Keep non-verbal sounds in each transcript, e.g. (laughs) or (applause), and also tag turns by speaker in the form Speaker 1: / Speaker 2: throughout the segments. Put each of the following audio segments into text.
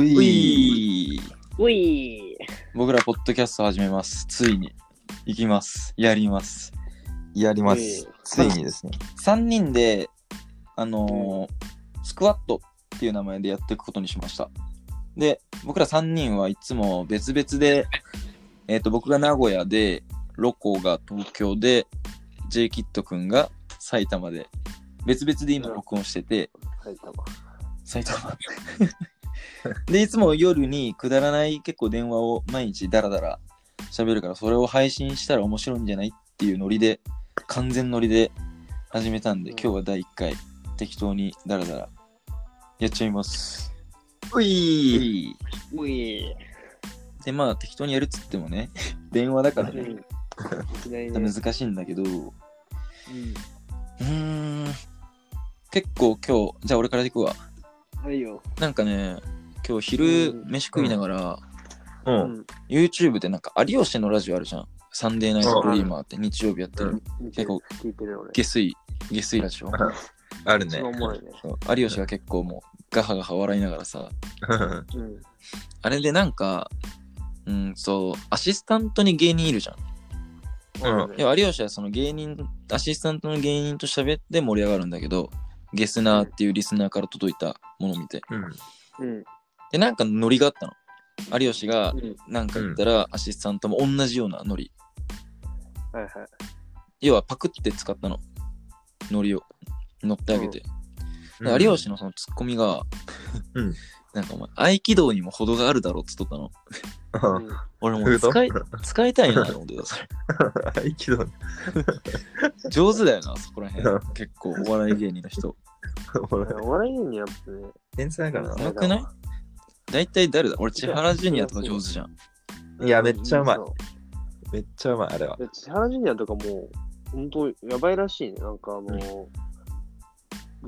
Speaker 1: う
Speaker 2: う
Speaker 1: い
Speaker 2: い
Speaker 3: うい
Speaker 2: 僕らポッドキャスト始めます。ついに。行きます。やります。
Speaker 1: やりま
Speaker 3: う
Speaker 1: す
Speaker 3: い。
Speaker 1: ついにですね。
Speaker 2: 3人で、あのースクワットっていう名前でやっていくことにしました。で、僕ら3人はいつも別々で、えっ、と、僕が名古屋で、ロコが東京で、J キットくんが埼玉で、別々で今録音してて、
Speaker 3: 埼玉。
Speaker 2: 埼玉。で、いつも夜にくだらない結構電話を毎日ダラダラ喋るから、それを配信したら面白いんじゃないっていうノリで、完全ノリで始めたんで、
Speaker 3: うん
Speaker 2: 今日は第1回、適当にダラダラやっちゃいます。
Speaker 1: うい
Speaker 3: うい
Speaker 2: で、まあ適当にやるっつってもね、(laughs) 電話だからね、
Speaker 3: うん。いきなりね。
Speaker 2: 難しいんだけど、う
Speaker 3: うん
Speaker 2: ーん、結構今日、じゃあ俺から行くわ。
Speaker 3: はいよ。
Speaker 2: なんかね、今日昼
Speaker 3: うん
Speaker 2: 飯食いながら、
Speaker 1: う。
Speaker 3: うんん。
Speaker 2: YouTube でなんか有吉のラジオあるじゃん。サンデーナイトドリーマーって日曜日やってる。結構
Speaker 3: 聞いてるよ俺。
Speaker 2: 下水、下水ラジオ。
Speaker 1: あるね
Speaker 3: 一番。おもろいね。
Speaker 2: そう有吉が結構もうガハガハ笑いながらさ、
Speaker 3: うん。
Speaker 2: あれでなんか、うん、そう、アシスタントに芸人いるじゃん。
Speaker 1: うん
Speaker 2: いや有吉はその芸人、アシスタントの芸人と喋って盛り上がるんだけど、ゲスナーっていうリスナーから届いたものを見て。
Speaker 1: うん。
Speaker 3: うん。
Speaker 2: で、なんかノリがあったの。有吉が
Speaker 3: うん。
Speaker 2: なんか言ったら、アシスタントも同じようなノリ。
Speaker 3: はいはい。
Speaker 2: 要はパクって使ったの。ノリを。乗ってあげて。
Speaker 1: うん
Speaker 2: で有吉のそのツッコミが、
Speaker 1: うん
Speaker 2: なんかお前、合気道にも程があるだろっつっとったの。
Speaker 1: うん
Speaker 2: 俺も
Speaker 1: フード
Speaker 2: 使い、使いたいなと思ってた、それ。
Speaker 1: 合気道
Speaker 2: 上手だよな、そこら辺。結構、お笑い芸人の人。
Speaker 1: 俺
Speaker 3: お笑い芸人やっぱね。
Speaker 1: 天才だから
Speaker 2: うまくない？大体誰だ？俺、千原ジュニアとか上手じゃん。
Speaker 1: な。いや、めっちゃうまい。
Speaker 3: そ
Speaker 1: めっちゃうまい、あれは。
Speaker 3: で千原ジュニアとかもう、ほんとやばいらしいね。なんかあの、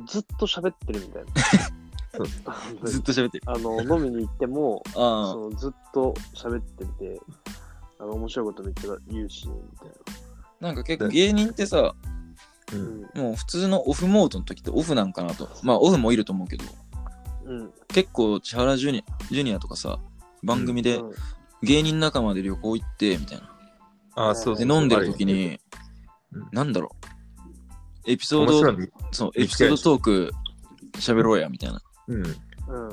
Speaker 3: ずっと喋ってるみたいな。
Speaker 1: そう
Speaker 2: ずっと喋ってる。
Speaker 3: あの、飲みに行っても、(laughs)
Speaker 2: あ
Speaker 3: そのずっと喋ってて、あの、面白いことめっちゃ言うし、みたい
Speaker 2: あ。なんか結構芸人ってさ、
Speaker 1: う。
Speaker 3: な。
Speaker 2: もう普通のオフモードの時ってオフなんかなと。まあ、オフもいると思うけど、
Speaker 3: うん。うん。
Speaker 2: 結構、千原ジュニアジュニアとかさ、番組で
Speaker 3: うん
Speaker 2: 芸人仲間で旅行行って、みたいな。
Speaker 1: あ、そう
Speaker 2: で、
Speaker 1: そう。
Speaker 2: 飲んでる時に
Speaker 1: うん、
Speaker 2: なんだろう。エピソード。そう、エピソードトーク喋ろうや、みたいな。
Speaker 1: うん。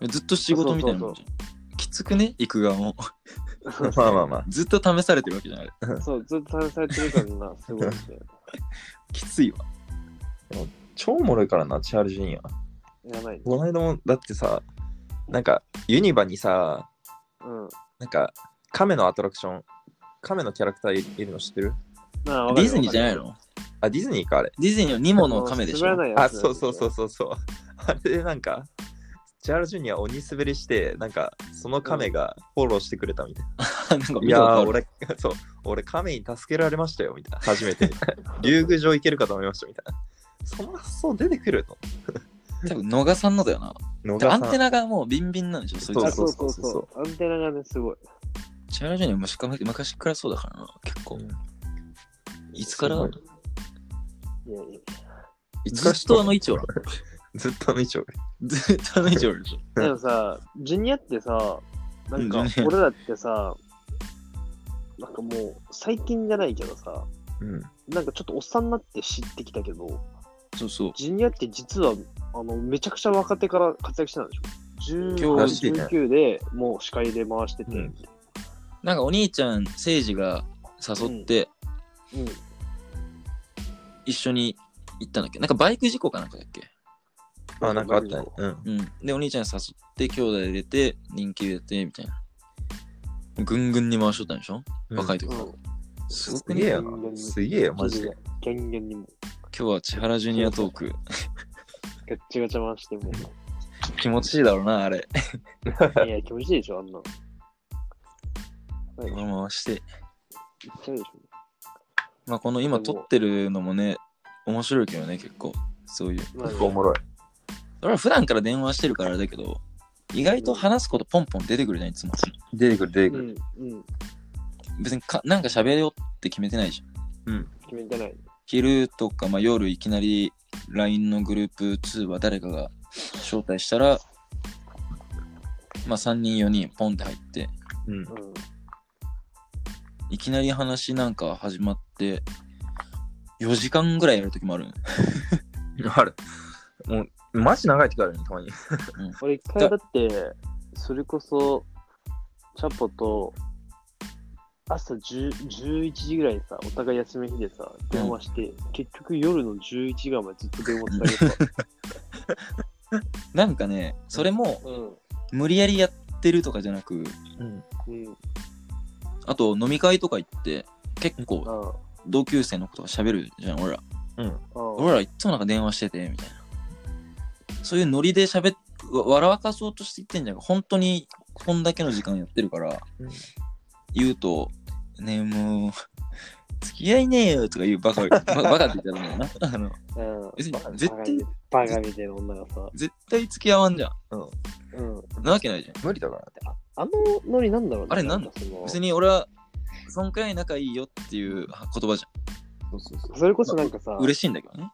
Speaker 3: うん。
Speaker 2: ずっと仕事みたいなもんじゃん。きつくね？行く側も。(laughs)
Speaker 1: まあまあまあ。
Speaker 2: ずっと試されてるわけじゃない。(laughs)
Speaker 3: そう、ずっと試されてるからな、すごい。(laughs)
Speaker 2: きついわ。
Speaker 1: 超おもろいからな、チャールジュニア。
Speaker 3: やばいね。
Speaker 1: この間も、だってさ、なんか、ユニバにさ、
Speaker 3: うん。
Speaker 1: なんか、亀のアトラクション、亀のキャラクターいるの知ってる？
Speaker 3: あ
Speaker 2: ディズニーじゃないの？
Speaker 1: あ、ディズニーか、あれ。
Speaker 2: ディズニーのニモの亀でしょ？
Speaker 3: 滑らないや
Speaker 1: あ、
Speaker 3: つ
Speaker 1: そうそうそうそうそう。あれでなんか、チャールジュニア鬼滑りして、なんか、その亀がフォローしてくれたみたいな。(laughs)
Speaker 2: なんか
Speaker 1: いや俺、そう、俺、亀に助けられましたよ、みたいな。初めて。(laughs) 竜宮城行けるかと思いました、みたいな。その発想出てくるの？(laughs)
Speaker 2: 多分、野賀さんのだよな。
Speaker 1: 野
Speaker 2: でアンテ
Speaker 1: ナ
Speaker 2: ナがもうビンビンなんでしょ、そいつ
Speaker 3: あ
Speaker 2: ら。
Speaker 3: そうそうそう。アンテナがね、すごい。
Speaker 2: チャラジュニア昔から昔からそうだからな、結構。いつから？
Speaker 1: い
Speaker 3: いやいや。
Speaker 1: いつから？
Speaker 2: ずっとあの位置は？
Speaker 1: ずっとあの一応。
Speaker 2: ずっとあの位置はでしょ。(laughs)
Speaker 3: でもさ、ジュニアってさ、なんか
Speaker 2: うんジュニア
Speaker 3: 俺らってさ、なんかもう最近じゃないけどさ、
Speaker 1: うん。
Speaker 3: なんかちょっとおっさんになって知ってきたけど、
Speaker 2: そうそう。
Speaker 3: ジュニアって実はあのめちゃくちゃ若手から活躍してたんでしょ？
Speaker 2: 今
Speaker 1: 日
Speaker 3: 18、19でもう司会で回してて、
Speaker 1: うん
Speaker 2: なんかお兄ちゃん、誠治が誘って
Speaker 3: うん
Speaker 2: 一緒に行ったんだっけ？なんかバイク事故かなんかだっけ？
Speaker 1: あ、なんかあったね。うん。
Speaker 2: うん。で、お兄ちゃん誘って、兄弟で出て、人気出て、みたいな。ぐんぐんに回しとったんでしょ、若い時から。
Speaker 3: うん
Speaker 2: すごくね
Speaker 1: すげえよな。すげえよ、マジで。。
Speaker 3: ギャンギャンにも、
Speaker 2: 今日は千原ジュニアトーク。
Speaker 3: ガッチガチャ回しても、
Speaker 2: 気持ちいいだろうな、あれ。
Speaker 3: いや、気持ちいいでしょ、あんなの。はい、
Speaker 2: 回して。
Speaker 3: いっちゃうでしょ。
Speaker 2: まあ、この今撮ってるのもね、面白いけどね、結構。そういう。
Speaker 3: まあね
Speaker 1: 結構おもろい。
Speaker 2: 俺は普段から電話してるからあれだけど、意外と話すことポンポン出てくるじゃん、いつも。
Speaker 1: 出てくる、出てくる。
Speaker 3: うん、うん、
Speaker 2: 別にかなんか喋ろうって決めてないじゃん。
Speaker 3: 決めてない。
Speaker 2: 昼とか、まあ、夜いきなり LINE のグループ通話誰かが招待したらまあ3人4人ポンって入って、
Speaker 1: うん。
Speaker 3: うん。
Speaker 2: いきなり話なんか始まって、4時間ぐらいやるときもある。(laughs)
Speaker 1: ある。もう、マジ長い時あるね、たまに。(laughs)
Speaker 3: 俺一回だって、それこそ、チャポと、朝10 11時ぐらいにさ、お互い休みの日でさ、電話して、結局夜の11時間までずっと電話つなげてた。(laughs)
Speaker 2: なんかね、それも
Speaker 3: うん。
Speaker 2: 無理やりやってるとかじゃなく、
Speaker 1: うん。
Speaker 3: うん。
Speaker 2: あと飲み会とか行って、結構
Speaker 3: あ
Speaker 2: 同級生のことが喋るじゃん、俺ら。俺らいつもなんか電話してて、みたいな。そういうノリで喋っ、わ笑わかそうとして言ってんじゃん。本当にこんだけの時間やってるから、
Speaker 1: うん
Speaker 2: 言うと、ねえもう、付き合いねえよとか言うバカ、ババカって言ったらもうな。(laughs) あの、
Speaker 3: うん。
Speaker 2: 別に絶対
Speaker 3: バカみたいな女がさ。
Speaker 2: 絶対付き合わんじゃん。
Speaker 3: うん。
Speaker 2: なわけないじゃん。
Speaker 1: 無理だからね。
Speaker 3: あのノリなんだろうね。
Speaker 2: あれなん
Speaker 3: かその
Speaker 2: 別に俺は、そんくらい仲いいよっていう言葉じ
Speaker 1: そうそうそう。
Speaker 3: それこそなんかさ
Speaker 2: ゃん。、嬉しいんだけどね。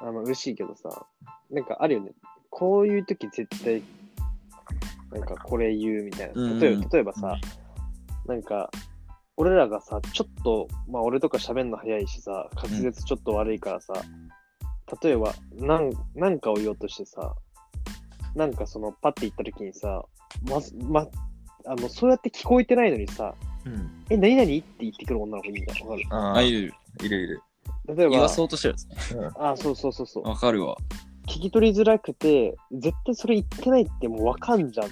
Speaker 3: あの嬉しいけどさ、なんかあるよね。こういう時絶対、なんかこれ言うみたい
Speaker 2: うん
Speaker 3: な。例えば例えばさ、なんか、俺らがさ、ちょっと、まあ俺とか喋るの早いしさ、滑舌ちょっと悪いからさ、例えば、なん、なんかを言おうとしてさ、なんかその、パッて言った時にさ、まず、ま、あの、そうやって聞こえてないのにさ、
Speaker 1: うん。
Speaker 3: え、何々って言ってくる女の子いいんだ。わかる？
Speaker 1: あ
Speaker 2: あ、いる
Speaker 1: いるいる。
Speaker 3: 例えば
Speaker 2: 言わ、そうとしてるやつね。
Speaker 3: あ、そうそうそうそう。
Speaker 2: わかるわ。
Speaker 3: 聞き取りづらくて、絶対それ言ってないってもうわかんじゃん。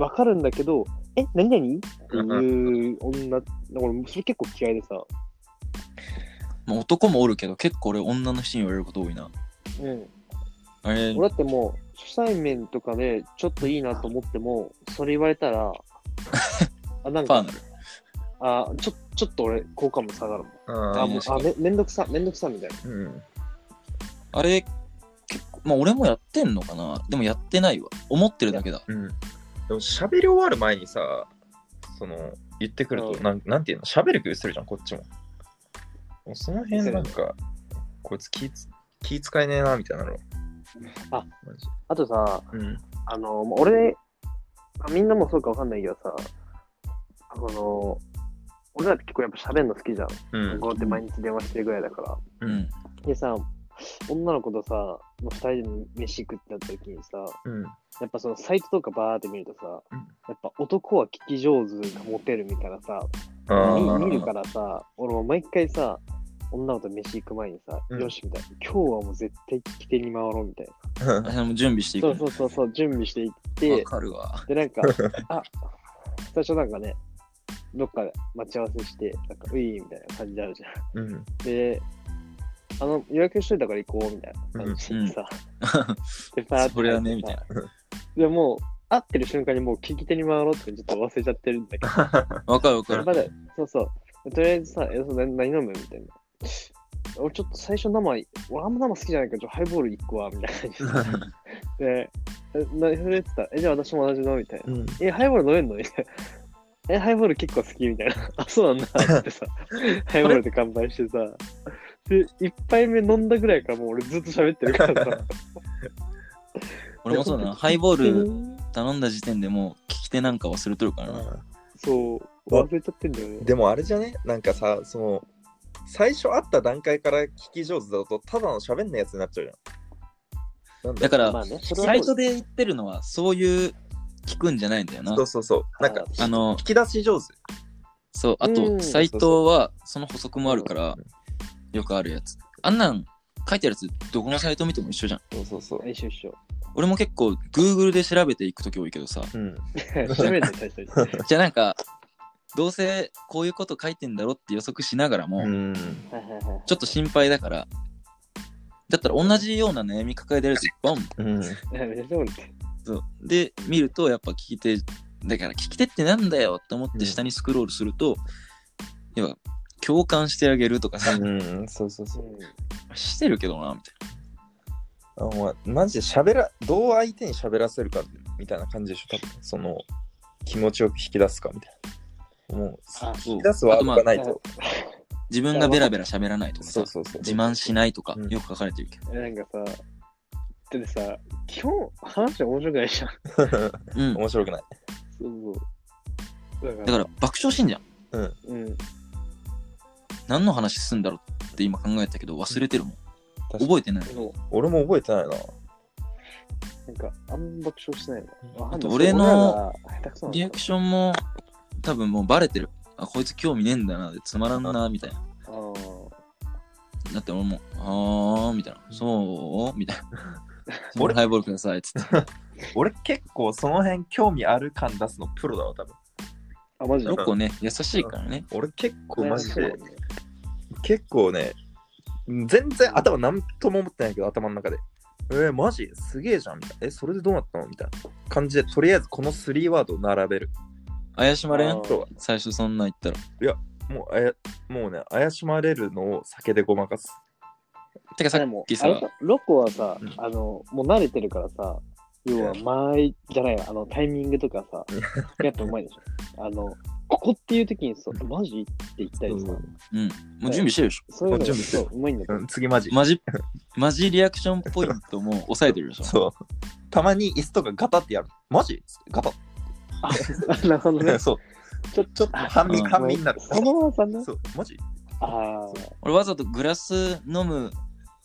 Speaker 3: わかるんだけど、え、何々？っていう女、俺、それ結構嫌いでさ、
Speaker 2: まあ、男もおるけど、結構俺女の人に言われること多いな。
Speaker 3: うん。
Speaker 2: あれ、
Speaker 3: 俺だってもう、初対面とかでちょっといいなと思っても、それ言われたら、(laughs) あ、なんか
Speaker 2: パーな、る。
Speaker 3: あ、ちょ、ちょっと俺、好感度下がるもん。あ、
Speaker 1: あ
Speaker 3: もう、あ、めめんどくさ、めんどくさ、みたいな。
Speaker 1: うん。
Speaker 2: あれ、結構、まあ俺もやってんのかな？でもやってないわ。思ってるだけだ。
Speaker 1: うん。でも喋り終わる前にさ、その、言ってくると、
Speaker 3: うん
Speaker 1: なんなんていうの？喋る気するじゃん、こっちも。もうその辺なんか、こいつ気つ気使えねえな、みたいなの。
Speaker 3: あ
Speaker 1: マジ
Speaker 3: あとさ、
Speaker 1: うん。
Speaker 3: あの、もう俺、あみんなもそうかわかんないけどさ、あの、俺らって結構やっぱ喋るの好きじゃん。
Speaker 1: うん。
Speaker 3: こうやって毎日電話してるぐらいだから。
Speaker 1: うん
Speaker 2: うん。
Speaker 3: でさ、女の子とさ、もう二人で飯食ってなった時にさ、
Speaker 1: うん。
Speaker 3: やっぱそのサイトとかバーって見るとさ、
Speaker 1: うん
Speaker 3: やっぱ男は聞き上手がモテるみたいなさ、見見るからさ、俺も毎回さ、女の子と飯行く前にさ、
Speaker 1: うん
Speaker 3: よしみたいな、今日はもう絶対聞き手に回ろうみたいな。(laughs)
Speaker 2: も準備していく
Speaker 3: そう。そうそうそう、準備していっ
Speaker 2: わ
Speaker 3: て、
Speaker 2: かるわ。
Speaker 3: で、なんか、(laughs) あ、最初なんかね、どっかで待ち合わせして、なんか、ういみたいな感じあるじゃん。
Speaker 1: うん。
Speaker 3: で、あの、予約しといたから行こうみたいな感じでさ、で、パーって
Speaker 2: それはねみたい
Speaker 3: でもう、会ってる瞬間にもう聞き手に回ろうってちょっと忘れちゃってるんだけど、(laughs)
Speaker 2: わかるわかる。
Speaker 3: まだ、そうそう。とりあえずさ、えそうな何飲むみたいな。俺ちょっと最初生、俺あんま生好きじゃないから、ハイボール1個は、みたいな感じで。(laughs) で、え、なそれ言ってたら、え、じゃあ私も同じの？みたいな。
Speaker 1: うん。
Speaker 3: え、ハイボール飲めんの？みたいな。え、ハイボール結構好きみたいな。(laughs) あ、そうなんだってさ、(laughs) ハイボールで乾杯してさ。で、一杯目飲んだぐらいからもう俺ずっと喋ってるからさ。(laughs)
Speaker 2: 俺もそうだな。ハイボール頼んだ時点でもう聞き手なんか忘れとるからな。
Speaker 3: そう、忘れちゃってんだよね。
Speaker 1: でもあれじゃね？なんかさ、その、最初会った段階から聞き上手だと、ただの喋んないやつになっちゃうじゃん。だ
Speaker 2: だから、
Speaker 3: まあね、
Speaker 2: サイトで言ってるのはそういう聞くんじゃないんだよな
Speaker 1: そ。うそうそう。なんか、
Speaker 3: あ
Speaker 2: あの
Speaker 1: 引、き出し上手。
Speaker 2: そう、あと、
Speaker 3: うん
Speaker 2: サイトはその補足もあるから
Speaker 1: うん、
Speaker 2: よくあるやつ。あんなん書いてあるやつ、どこのサイト見ても一緒じゃん。
Speaker 1: そうそうそう。
Speaker 3: 一緒一緒。
Speaker 2: 俺も結構 Google で調べていくとき多いけどさ、
Speaker 1: うん。(laughs)
Speaker 3: 喋れない、最初に。(laughs)
Speaker 2: じゃあなんか、どうせこういうこと書いてんだろって予測しながらも、
Speaker 1: うん。
Speaker 3: はいはいはい。
Speaker 2: ちょっと心配だから、だったら同じような悩み抱えてるやついっぱいあるもん
Speaker 1: うん。
Speaker 3: いやめっちゃおるって。
Speaker 2: そうで、見るとやっぱ聞き手、だから聞き手ってなんだよって思って下にスクロールすると、要は共感してあげるとかさ、
Speaker 1: うん。そうそうそう。
Speaker 2: してるけどな、みたい
Speaker 1: あお前マジで喋ら、どう相手に喋らせるかみたいな感じでしょ、多分その気持ちよく引き出すかみたいな。もう、引き出すワードがない
Speaker 3: あ
Speaker 1: と。
Speaker 2: 自分がベラベラ喋らないとかさ
Speaker 1: そう、そうそう。
Speaker 2: 自慢しないとか
Speaker 1: うん
Speaker 2: よく書かれてるけど。
Speaker 3: えなんかさ、ってさ、基本話面白くないじゃん。(laughs)
Speaker 2: うん。
Speaker 1: 面白くない。
Speaker 3: そうそう。だ
Speaker 2: だから爆笑してんじゃん。
Speaker 3: うん。
Speaker 2: 何の話すんだろうって今考えたけど忘れてるもん。
Speaker 1: 確かに
Speaker 2: 覚えてない。
Speaker 3: そう
Speaker 1: 俺も覚えてないな。
Speaker 3: なんか、あんま爆笑してないの。わかんない
Speaker 2: あと俺の
Speaker 3: 俺らが下手くそなの
Speaker 2: リアクションも多分もうバレてる。あ、こいつ興味ねえんだな、でつまらんな、みたいな。
Speaker 3: あー
Speaker 2: だって俺も、あー、みたいな。そう？みたいな。
Speaker 1: 俺
Speaker 2: 俺ハイボールください、つって。(laughs)
Speaker 1: 俺結構その辺興味ある感出すのプロだわ、多分。
Speaker 3: あ、マジで？
Speaker 2: ロッコね、優しいからね。
Speaker 1: 俺結構マジで結構ね、全然頭なんとも思ってないけど、頭の中で。えー、マジ？すげえじゃんみたいな。え、それでどうなったの？みたいな感じで、とりあえずこの3ワードを並べる。
Speaker 2: 怪しまれん？
Speaker 3: あー
Speaker 1: そう
Speaker 2: 最初そんな言ったら。
Speaker 1: もうあや、もうね、怪しまれるのを酒でごまかす。
Speaker 2: てかさっきさ
Speaker 3: ロコはさ、
Speaker 1: うん
Speaker 3: あの、もう慣れてるからさ、要は間合いじゃないわ、あの、タイミングとかさ、やっぱうまいでしょ。あの、ここっていう時にさ、マジ？って言ったりさ、
Speaker 2: うん。もう準備してるでしょ。
Speaker 3: そういうのが
Speaker 1: 準備してる
Speaker 3: そううまいんだけど
Speaker 1: うん、次マジ。
Speaker 2: マジ、マジリアクションポイントも抑えてるでしょ。
Speaker 1: そう。たまに椅子とかガタってやる。マジ？ガタ。
Speaker 3: あ、なるほどね。(laughs)
Speaker 1: そう。
Speaker 3: ちょ、ちょっと、
Speaker 1: 半身、
Speaker 2: うん
Speaker 1: 半身になる。
Speaker 3: そのままさんね。
Speaker 1: そう、マジ？
Speaker 3: ああ、
Speaker 2: 俺わざとグラス飲む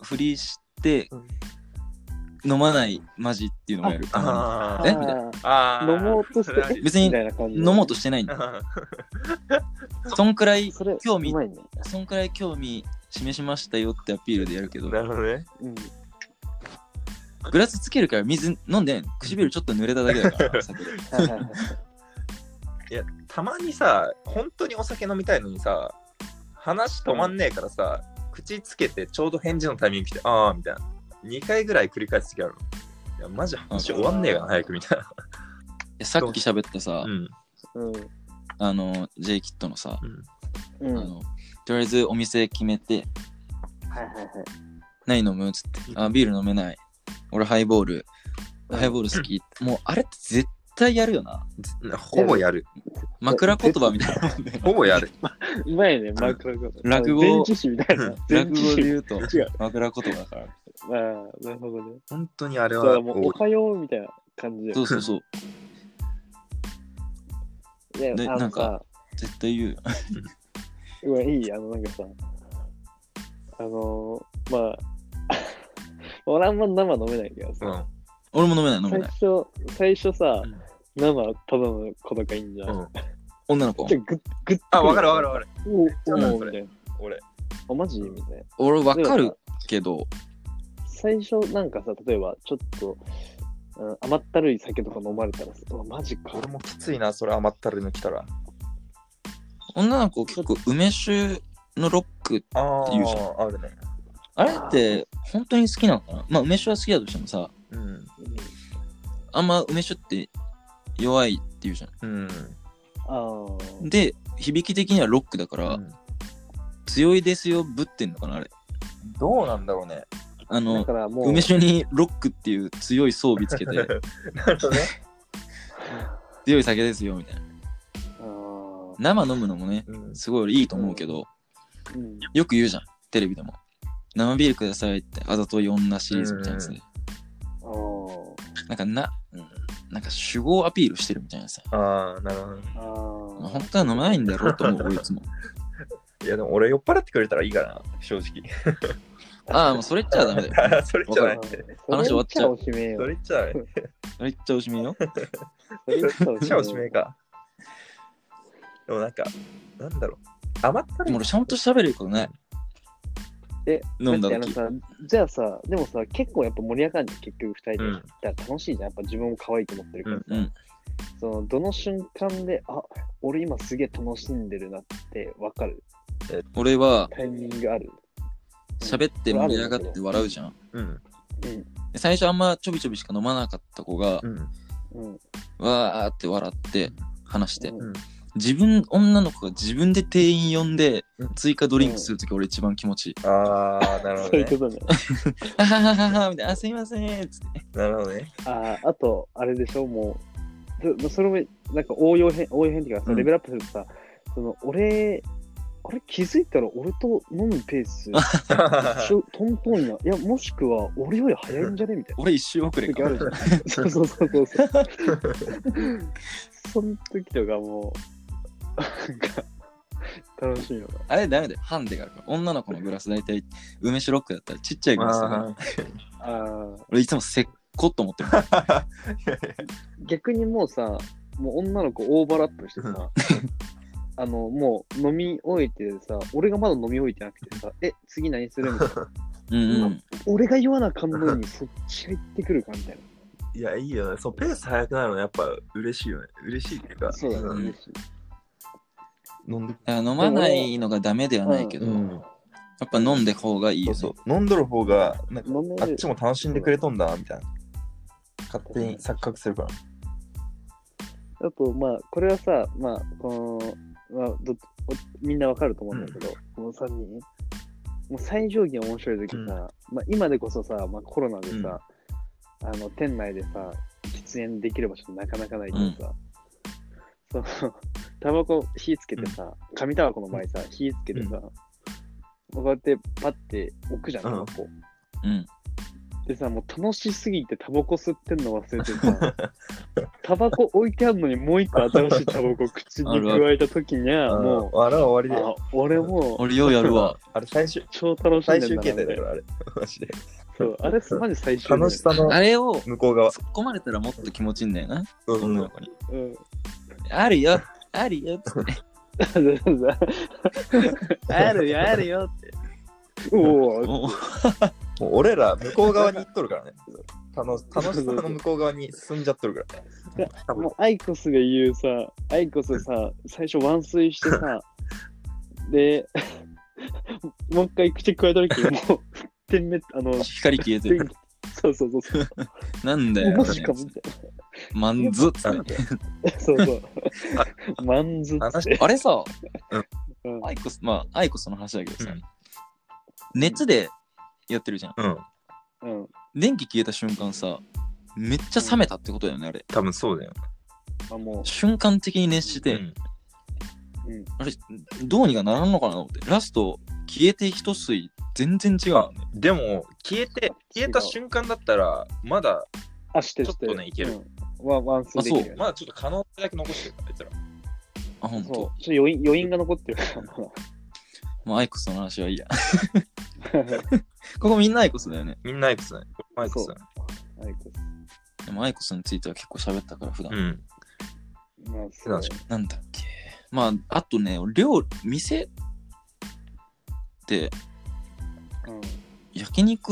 Speaker 2: ふりして
Speaker 1: うん、
Speaker 2: 飲まないマジっていうのもやる。たま
Speaker 1: あ
Speaker 2: え？みたい
Speaker 3: な。
Speaker 1: あ
Speaker 3: 飲もうとして、え？
Speaker 2: 別に
Speaker 3: みたいな感じ
Speaker 2: に飲もうとしてないんだ。そ (laughs) んくらい
Speaker 3: それ、
Speaker 2: 興味
Speaker 3: うまいね。
Speaker 2: そんくらい興味示しましたよってアピールでやるけど、
Speaker 1: なるほどね。
Speaker 3: うん。
Speaker 2: グラスつけるから水飲んでん唇ちょっと濡れただけだから、(laughs) 酒で
Speaker 3: はいはいはい。
Speaker 1: いや、たまにさ、本当にお酒飲みたいのにさ、話止まんねえからさ、口つけてちょうど返事のタイミング来て、あーみたいな。2回ぐらい繰り返す時あるの。いや、マジ話終わんねえかな、早くみたい
Speaker 2: えさっき喋ったさ
Speaker 1: な。う、ん。
Speaker 3: うん。
Speaker 2: あの、J キットのさ、
Speaker 3: うん。
Speaker 2: あの、とりあえずお店決めて、
Speaker 3: はいはいはい。
Speaker 2: 何飲むっつって、あ、ビール飲めない。俺ハイボール、ハイボール好き。もうあれって絶対やるよな。
Speaker 1: ほぼやる。
Speaker 2: 枕言葉みたいなもんね。(laughs)
Speaker 1: ほぼやる。
Speaker 3: うまいね、枕言葉。
Speaker 2: 落語
Speaker 3: 前置詞みたいな。前
Speaker 2: 落語で言うと枕言葉だから。
Speaker 3: ああ、なるほどね。
Speaker 1: 本当にあれは
Speaker 3: もう、おはようみたいな感じで。
Speaker 2: そうそうそう。
Speaker 3: いや、
Speaker 2: でなんか、絶対言うよ。
Speaker 3: うわ、いい、あの、なんかさ、あのー、まあ、(laughs) 俺あんま生飲めないけどさ、
Speaker 1: うん。
Speaker 2: 俺も飲めない飲め
Speaker 3: 最
Speaker 2: ない。
Speaker 3: 初、最初さ
Speaker 1: うん、
Speaker 3: 生頼むことがいいんじゃん。
Speaker 1: うん
Speaker 2: 女の子
Speaker 3: じゃ。あグッ、グッ
Speaker 1: あ、わかるわかるわかる。
Speaker 3: おお。
Speaker 1: 俺。
Speaker 3: あ、マジ？みたいな。
Speaker 2: 俺わかるけど、
Speaker 3: 最初なんかさ、例えばちょっと、うん甘ったるい酒とか飲まれたらさ、うわマジか。
Speaker 1: 俺もきついな、それ甘ったるいの来たら。
Speaker 2: 女の子結構梅酒のロック、
Speaker 1: あ
Speaker 2: 言うじゃ
Speaker 1: あ、あるね。
Speaker 2: あれって本当に好きなのかな？まあ梅酒は好きだとしてもさ、
Speaker 1: うん。
Speaker 3: うん
Speaker 2: あんま梅酒って弱いって言うじゃ
Speaker 1: うん。
Speaker 3: あ
Speaker 2: ん。で、響き的にはロックだから、
Speaker 1: うん
Speaker 2: 強いですよぶってんのかなあれ。
Speaker 1: どうなんだろうね。
Speaker 3: あ。
Speaker 2: の
Speaker 3: か、らもう、
Speaker 2: 梅酒にロックっていう強い装備つけて、(laughs)
Speaker 1: ね。
Speaker 2: 強い酒ですよみたいな。生飲むのもね、
Speaker 1: うん
Speaker 2: すごいいいと思うけど、
Speaker 3: うん。
Speaker 2: よく言うじゃん、テレビでも。生ビールくださいって、あざとい女シリーズみたいなやつで。なんかな、うんなんか主語アピールしてるみたいなさ。
Speaker 1: ああ、なるほどね。
Speaker 3: あー。
Speaker 2: 本当は飲めないんだろうと思う、俺いつも。
Speaker 1: いや、でも俺酔っ払ってくれたらいいかな、正直。(laughs)
Speaker 2: ああ、もうそれ言っちゃダメだよ。(laughs)
Speaker 1: それじゃない。
Speaker 2: 話終わっちゃう
Speaker 3: それ言っちゃおしめよ。
Speaker 1: それ
Speaker 2: っちゃおしめよ。
Speaker 3: それ言っちゃおしめ
Speaker 1: か。でもなんか、なんだろう。甘ったるい
Speaker 2: でも俺ちゃんと喋れることない。
Speaker 3: え、
Speaker 2: 飲んだ時。
Speaker 3: だってあのさ、じゃあさ、でもさ、結構やっぱ盛り上がるじゃん、結局二人で
Speaker 1: うん
Speaker 3: 行ったら楽しいじゃん。やっぱ自分も可愛いと思ってるからさ。
Speaker 2: うん。
Speaker 3: その、どの瞬間で、あ、俺今すげえ楽しんでるなってわかる？
Speaker 2: 俺は
Speaker 3: タイミングある？
Speaker 2: 喋って盛り上がって笑うじゃん。
Speaker 1: うん。
Speaker 3: うん。
Speaker 2: で最初あんまちょびちょびしか飲まなかった子が、
Speaker 1: うん。
Speaker 3: うん。
Speaker 2: わーって笑って話して。
Speaker 3: うん
Speaker 2: 自分、女の子が自分で店員呼んで
Speaker 1: うん
Speaker 2: 追加ドリンクするとき俺一番気持ちいい。
Speaker 1: ああ、なるほどね。
Speaker 3: そういうことね。
Speaker 2: あははははみたいな、あすいませんつって。
Speaker 1: なるほどね。
Speaker 3: ああ、あと、あれでしょ、もう、そそれも、なんか応用編、応用編っていうかさ、
Speaker 2: うん
Speaker 3: レベルアップするとさ、その、俺あれ気づいたら俺と飲むペース、(laughs) ちょトントンや。いや、もしくは俺より早いんじゃね？みたいな。
Speaker 2: 俺一周遅れか
Speaker 3: 時あるじゃん。(laughs) そうそうそうそうその時とかもう、楽しいよな。
Speaker 2: あれダメだよ。ハンデがあるから。女の子のグラス大体梅酒ロックだったらちっちゃいグラスだから。
Speaker 1: あ。
Speaker 2: 俺いつもせっこっと思ってる。
Speaker 3: 逆にもうさ、もう女の子オーバーラップしてさ、あの、もう飲み終えてさ、俺がまだ飲み終えてなくてさ、え、次何するみたいな。
Speaker 2: うんうん。
Speaker 3: 俺が言わなあかんのにそっちが言ってくるかみたい
Speaker 1: いや、いいよね。そう、ペース速くなるのやっぱ嬉しいよね。嬉しいっていうか。
Speaker 3: な。そうだね、
Speaker 1: ん
Speaker 3: 嬉しい。
Speaker 1: 飲んで、
Speaker 2: 飲まないのがダメではないけど、
Speaker 1: うん。
Speaker 2: やっぱ飲んで方がいいよ、ね。
Speaker 1: そうそう。飲んどる方が、なんか
Speaker 3: 飲める。
Speaker 1: あっちも楽しんでくれとんだな、みたいな。勝手に錯覚するから。
Speaker 3: あと、まあ、これはさ、まあ、この、まあ、どおみんなわかると思うんだけど、この3人、もう最上限面白い時さ、
Speaker 1: うん。
Speaker 3: まあ、今でこそさ、まあ、コロナでさ、あの、店内でさ、喫煙できる場所ってなかなかないけどさ、その、タバコ火つけてさ、紙タバコの場合さ、火つけてさ、こうやってパッて置くじゃん、タバコ。
Speaker 2: うん。
Speaker 3: でさ、もう楽しすぎてタバコ吸ってんの忘れてさ、(laughs) タバコ置いてあるのにもう一個新しいタバコ口に加えた時には、もう、
Speaker 1: あれは終わりだ
Speaker 3: あ
Speaker 1: よ。、
Speaker 3: 俺もう
Speaker 2: 俺ようやるわ。(laughs)
Speaker 1: あれ最終、
Speaker 3: 超楽しん
Speaker 1: 最終形態だから、あれ。(laughs) マジで。
Speaker 3: そう、あれマジ最終
Speaker 1: 楽しさの
Speaker 2: あれを
Speaker 1: 向こう側。
Speaker 2: 突っ込まれたらもっと気持ちいいんだよな、
Speaker 1: そうそうそう
Speaker 2: 女の子に。
Speaker 3: うん。
Speaker 2: あるよ、あるよって。
Speaker 3: あるよ、あるよって。おお、
Speaker 2: もう
Speaker 1: 俺ら向こう側に行っとるからね。(laughs) 楽楽しさの向こう側に進んじゃっとるからね。多分
Speaker 3: もうアイコスが言うさ、アイコスさ、最初ワンスイしてさ、で、もう一回口加えた時にもう、点滅、あの、
Speaker 2: 光消えてる。
Speaker 3: そうそうそうそう。
Speaker 2: なんだよ。
Speaker 3: マジかみたい
Speaker 2: マンズっつって。
Speaker 3: な。そうそう。(laughs) マンズっつって。
Speaker 2: あれさ、
Speaker 3: うん
Speaker 2: アイコス、まあ、アイコスの話だけどさ、
Speaker 1: うん
Speaker 2: 熱でやってるじゃん。
Speaker 1: うん。
Speaker 3: うん。
Speaker 2: 電気消えた瞬間さ、めっちゃ冷めたってことだよね、あれ。
Speaker 1: 多分そうだよ。
Speaker 3: あ、も
Speaker 2: 瞬間的に熱して、
Speaker 1: うん
Speaker 3: う、うん。
Speaker 2: あれ、どうにかならんのかなと思って。ラスト、消えて一吸い、全然違うのね。
Speaker 1: でも、消えて、消えた瞬間だったら、まだ、
Speaker 3: あ、してる
Speaker 1: ちょっとねいける
Speaker 3: うんワンワンスできるよね。
Speaker 1: まだちょっと可能だけ残してるから、あいつら。
Speaker 2: あ、ほん
Speaker 3: そう。ち
Speaker 2: と
Speaker 3: ょ。っと余韻余韻が残ってるから。(laughs)
Speaker 2: もうアイコスの話はいいや。(laughs) ここみんなアイコスだよね。
Speaker 1: みんなアイクスね。アイクスだね。
Speaker 3: アイコス
Speaker 2: でもアイコスについては結構喋ったから、普段。
Speaker 1: うん。
Speaker 3: まあ、そう
Speaker 2: なんだっけ。まあ、あとね、料理、店って
Speaker 3: うん。
Speaker 2: 焼肉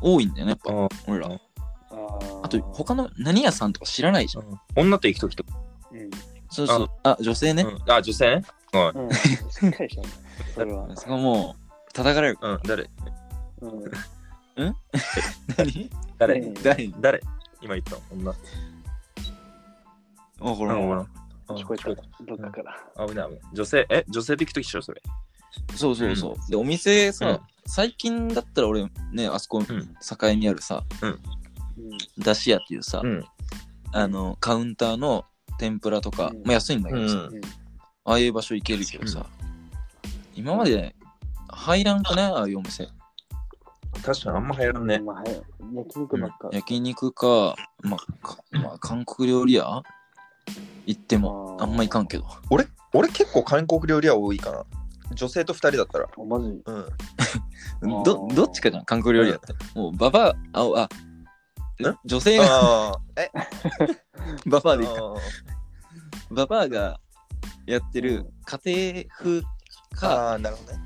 Speaker 2: 多いんだよね、やっぱ、
Speaker 1: あ
Speaker 2: 俺ら。
Speaker 3: あ
Speaker 2: と、他の何屋さんとか知らないじゃん。
Speaker 1: 女と行くときとか。
Speaker 3: うん。
Speaker 2: そうそう。あ、女性ね。
Speaker 1: うんあ、女性ね？うん。
Speaker 3: うん。しっかりしたね。それは。
Speaker 2: そこもう、叩かれる。
Speaker 1: うん。誰？
Speaker 3: うん。(laughs)
Speaker 2: 何？
Speaker 1: 誰？
Speaker 3: うん
Speaker 2: 誰？
Speaker 1: 誰？今言ったの？女。
Speaker 2: あ、ほら、
Speaker 1: うん
Speaker 2: ほら。
Speaker 3: 聞こえた。どっかから。
Speaker 1: 危ない危ない。女性、え、女性と行くときでしょ、それ。
Speaker 2: そうそうそう。で、お店さ、
Speaker 1: うん
Speaker 2: 最近だったら俺ね、あそこ、
Speaker 1: ん
Speaker 2: 境にあるさ、
Speaker 3: うん。
Speaker 2: だし屋っていうさ、
Speaker 1: ん。
Speaker 2: あの、カウンターの天ぷらとか、
Speaker 3: うん
Speaker 2: まあ安いんだけどさ、
Speaker 1: うん
Speaker 3: うん。
Speaker 2: ああいう場所行けるけどさ、今まで入らんくない？ああいうお店。
Speaker 1: 確かにあんま入らんね。
Speaker 3: まあ、焼肉ばっか。
Speaker 2: 焼肉か、まあ、かまあ、韓国料理屋？行ってもあんま行かんけど。
Speaker 1: 俺、俺結構韓国料理屋多いかな。女性と二人だったら。
Speaker 3: あ、マジ？
Speaker 1: うん。(laughs)
Speaker 2: ど、どっちかじゃん、韓国料理屋って。もう、ババア、あ、あ、
Speaker 1: ん
Speaker 2: 女性が
Speaker 1: ああ。え？(laughs)
Speaker 2: ババアでいいか。
Speaker 1: あ
Speaker 2: ババアがやってる家庭風か、
Speaker 1: あー、なるほどね。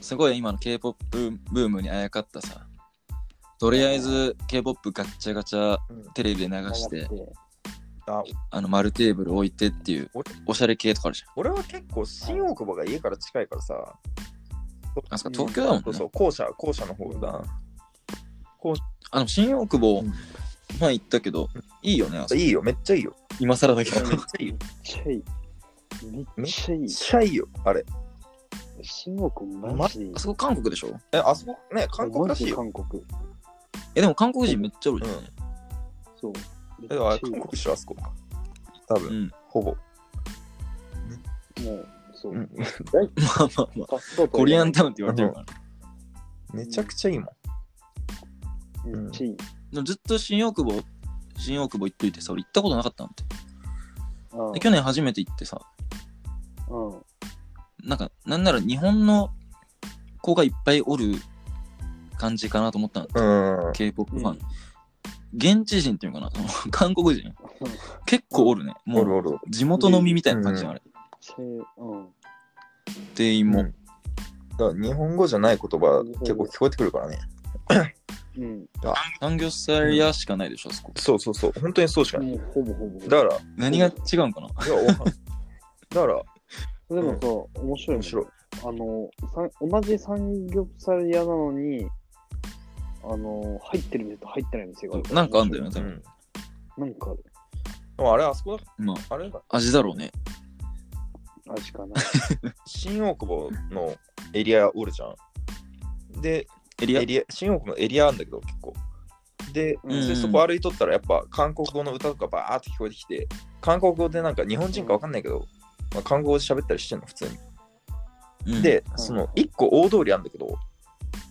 Speaker 2: すごい今の K-POP ブームにあやかったさ、とりあえず K-POP ガッチャガチャ
Speaker 1: うん
Speaker 2: テレビで流して、
Speaker 1: あ
Speaker 2: あの丸テーブル置いてっていう
Speaker 1: 俺？
Speaker 2: おしゃれ系とかあるじ
Speaker 1: 俺は結構新大久保が家から近いからさ。
Speaker 2: ゃん。あそこ東京だもんね。
Speaker 1: そうそう、校舎、校舎の方だ。
Speaker 2: あの、新大久保
Speaker 1: うん、
Speaker 2: 前行ったけど、いいよね、あそこ
Speaker 1: いいよ、めっちゃいいよ。
Speaker 2: 今更だけど。
Speaker 1: めっちゃいいよ。
Speaker 3: めっちゃいい。めっちゃいい
Speaker 1: めっ。ちゃいいよ、あれ。
Speaker 3: 新大久保マジでいい
Speaker 2: あ。そこ韓国でしょ？
Speaker 1: え、あそこね、韓国らしいよ。
Speaker 3: マジ韓国。
Speaker 2: え、でも韓国人めっちゃ多いよね。
Speaker 3: そう。
Speaker 1: え、あれ韓国っしょ、あそこ。多分、
Speaker 2: うん。
Speaker 1: ほぼ。
Speaker 3: もう、そう。
Speaker 1: うん (laughs)
Speaker 2: まあまあまあ。コリアンタウンって言われてるから。
Speaker 1: めちゃくちゃいいもん。
Speaker 3: めっちゃいい。
Speaker 2: でもずっと新大久保、新大久保行っといてさ、俺行ったことなかったんて。
Speaker 3: うん
Speaker 2: で、去年初めて行ってさ、
Speaker 3: うん。
Speaker 2: なんか、なんなら日本の子がいっぱいおる感じかなと思ったの。
Speaker 1: うん。
Speaker 2: K-POP ファン。
Speaker 3: うん
Speaker 2: 現地人っていうのかな？そ (laughs) の韓国人。結構おるね。もう、
Speaker 1: おるおる。
Speaker 2: 地元のみみたいな感じじゃん、
Speaker 1: うん
Speaker 2: あれ。
Speaker 3: チェうん。
Speaker 2: 店員も。
Speaker 1: うんだから日本語じゃない言葉結構聞こえてくるからね。(laughs)
Speaker 3: うん。
Speaker 2: 産業スタイヤしかないでしょ、あそこ。
Speaker 1: そうそうそう。本当にそうしかない。
Speaker 3: ほぼほぼ。
Speaker 1: だから、い
Speaker 2: 何が違うんかな？
Speaker 1: や、わかんないだから、
Speaker 3: でもさ、面白いもん
Speaker 1: 面白い。
Speaker 3: あの、さ同じ産業サリアなのに、あの、入ってる店と入ってない店がある。
Speaker 2: なんかあんだよね、多分。
Speaker 1: うん。
Speaker 3: なんかある。
Speaker 1: でもあれ、あそこだ。
Speaker 2: まあ、
Speaker 1: あれ？だ。
Speaker 2: 味だろうね。
Speaker 3: 味かな。(laughs) (laughs)
Speaker 1: 新大久保のエリアおるじゃん。で、
Speaker 2: エリア？
Speaker 1: エリア？新大久保のエリアあるんだけど、結構。で、
Speaker 3: うん
Speaker 1: でそこ歩いとったら、やっぱ韓国語の歌とかバーって聞こえてきて、韓国語でなんか日本人かわかんないけど、まあ、韓国語で喋ったりしてんの、普通に。
Speaker 2: うん
Speaker 1: で、
Speaker 3: うん
Speaker 1: その一個大通りあるんだけど、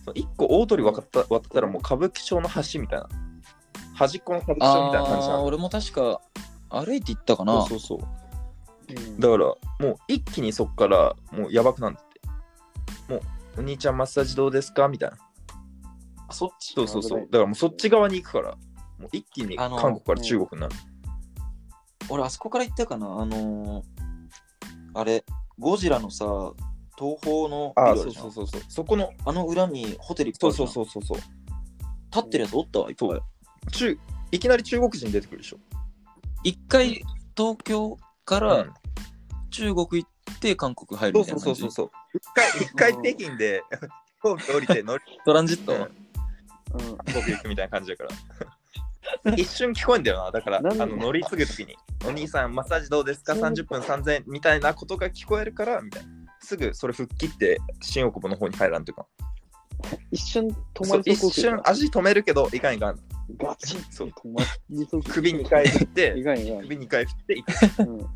Speaker 1: その一個大通り渡った渡ったらもう歌舞伎町の橋みたいな。端っこの歌舞伎町みたいな感じなの。
Speaker 2: 俺も確か歩いて行ったかな。
Speaker 1: そうそうそう。
Speaker 3: うん
Speaker 1: だから、もう一気にそっからもうやばくなんだって。もう、お兄ちゃんマッサージどうですか？みたいな。
Speaker 2: あそっち
Speaker 1: そうそうそう。だからもうそっち側に行くから、もう一気に韓国から中国になる。
Speaker 2: 俺、あそこから行ったかな？あのー、あれ、ゴジラのさ、東宝の
Speaker 1: あそうそうそうそう。そこの、
Speaker 2: あの裏にホテル
Speaker 1: そ
Speaker 2: いう
Speaker 1: そうそうそうそう。
Speaker 2: 立ってるやつおったわ、いっぱい。
Speaker 1: 中いきなり中国人出てくるでしょ。
Speaker 2: 一回東京か
Speaker 1: う
Speaker 2: ら
Speaker 1: ん
Speaker 2: 中国行って韓国入る
Speaker 1: そう
Speaker 2: みたいうな感じ。
Speaker 1: そそうそうそう。一回、一回北京で飛行機降りて乗り
Speaker 2: トランジット、
Speaker 1: うん
Speaker 3: うん
Speaker 1: 僕行くみたいな感じだから。一瞬聞こえんだよな。だから、あの乗り継ぐときに、お兄さん、マッサージどうですか？
Speaker 3: そう
Speaker 1: ?30 分3000円みたいなことが聞こえるから、みたいな。すぐそれ吹っ切って、新大久保の方に入らんというか。
Speaker 3: 一瞬止ま
Speaker 1: そう
Speaker 3: りそう
Speaker 1: 一瞬足止めるけど、いかんいかん。
Speaker 3: ガチッ
Speaker 1: そう
Speaker 3: 止まりそう
Speaker 1: 首2回振っ
Speaker 3: い
Speaker 1: て、
Speaker 3: かんいかん
Speaker 1: 首2回振って行く。
Speaker 3: うん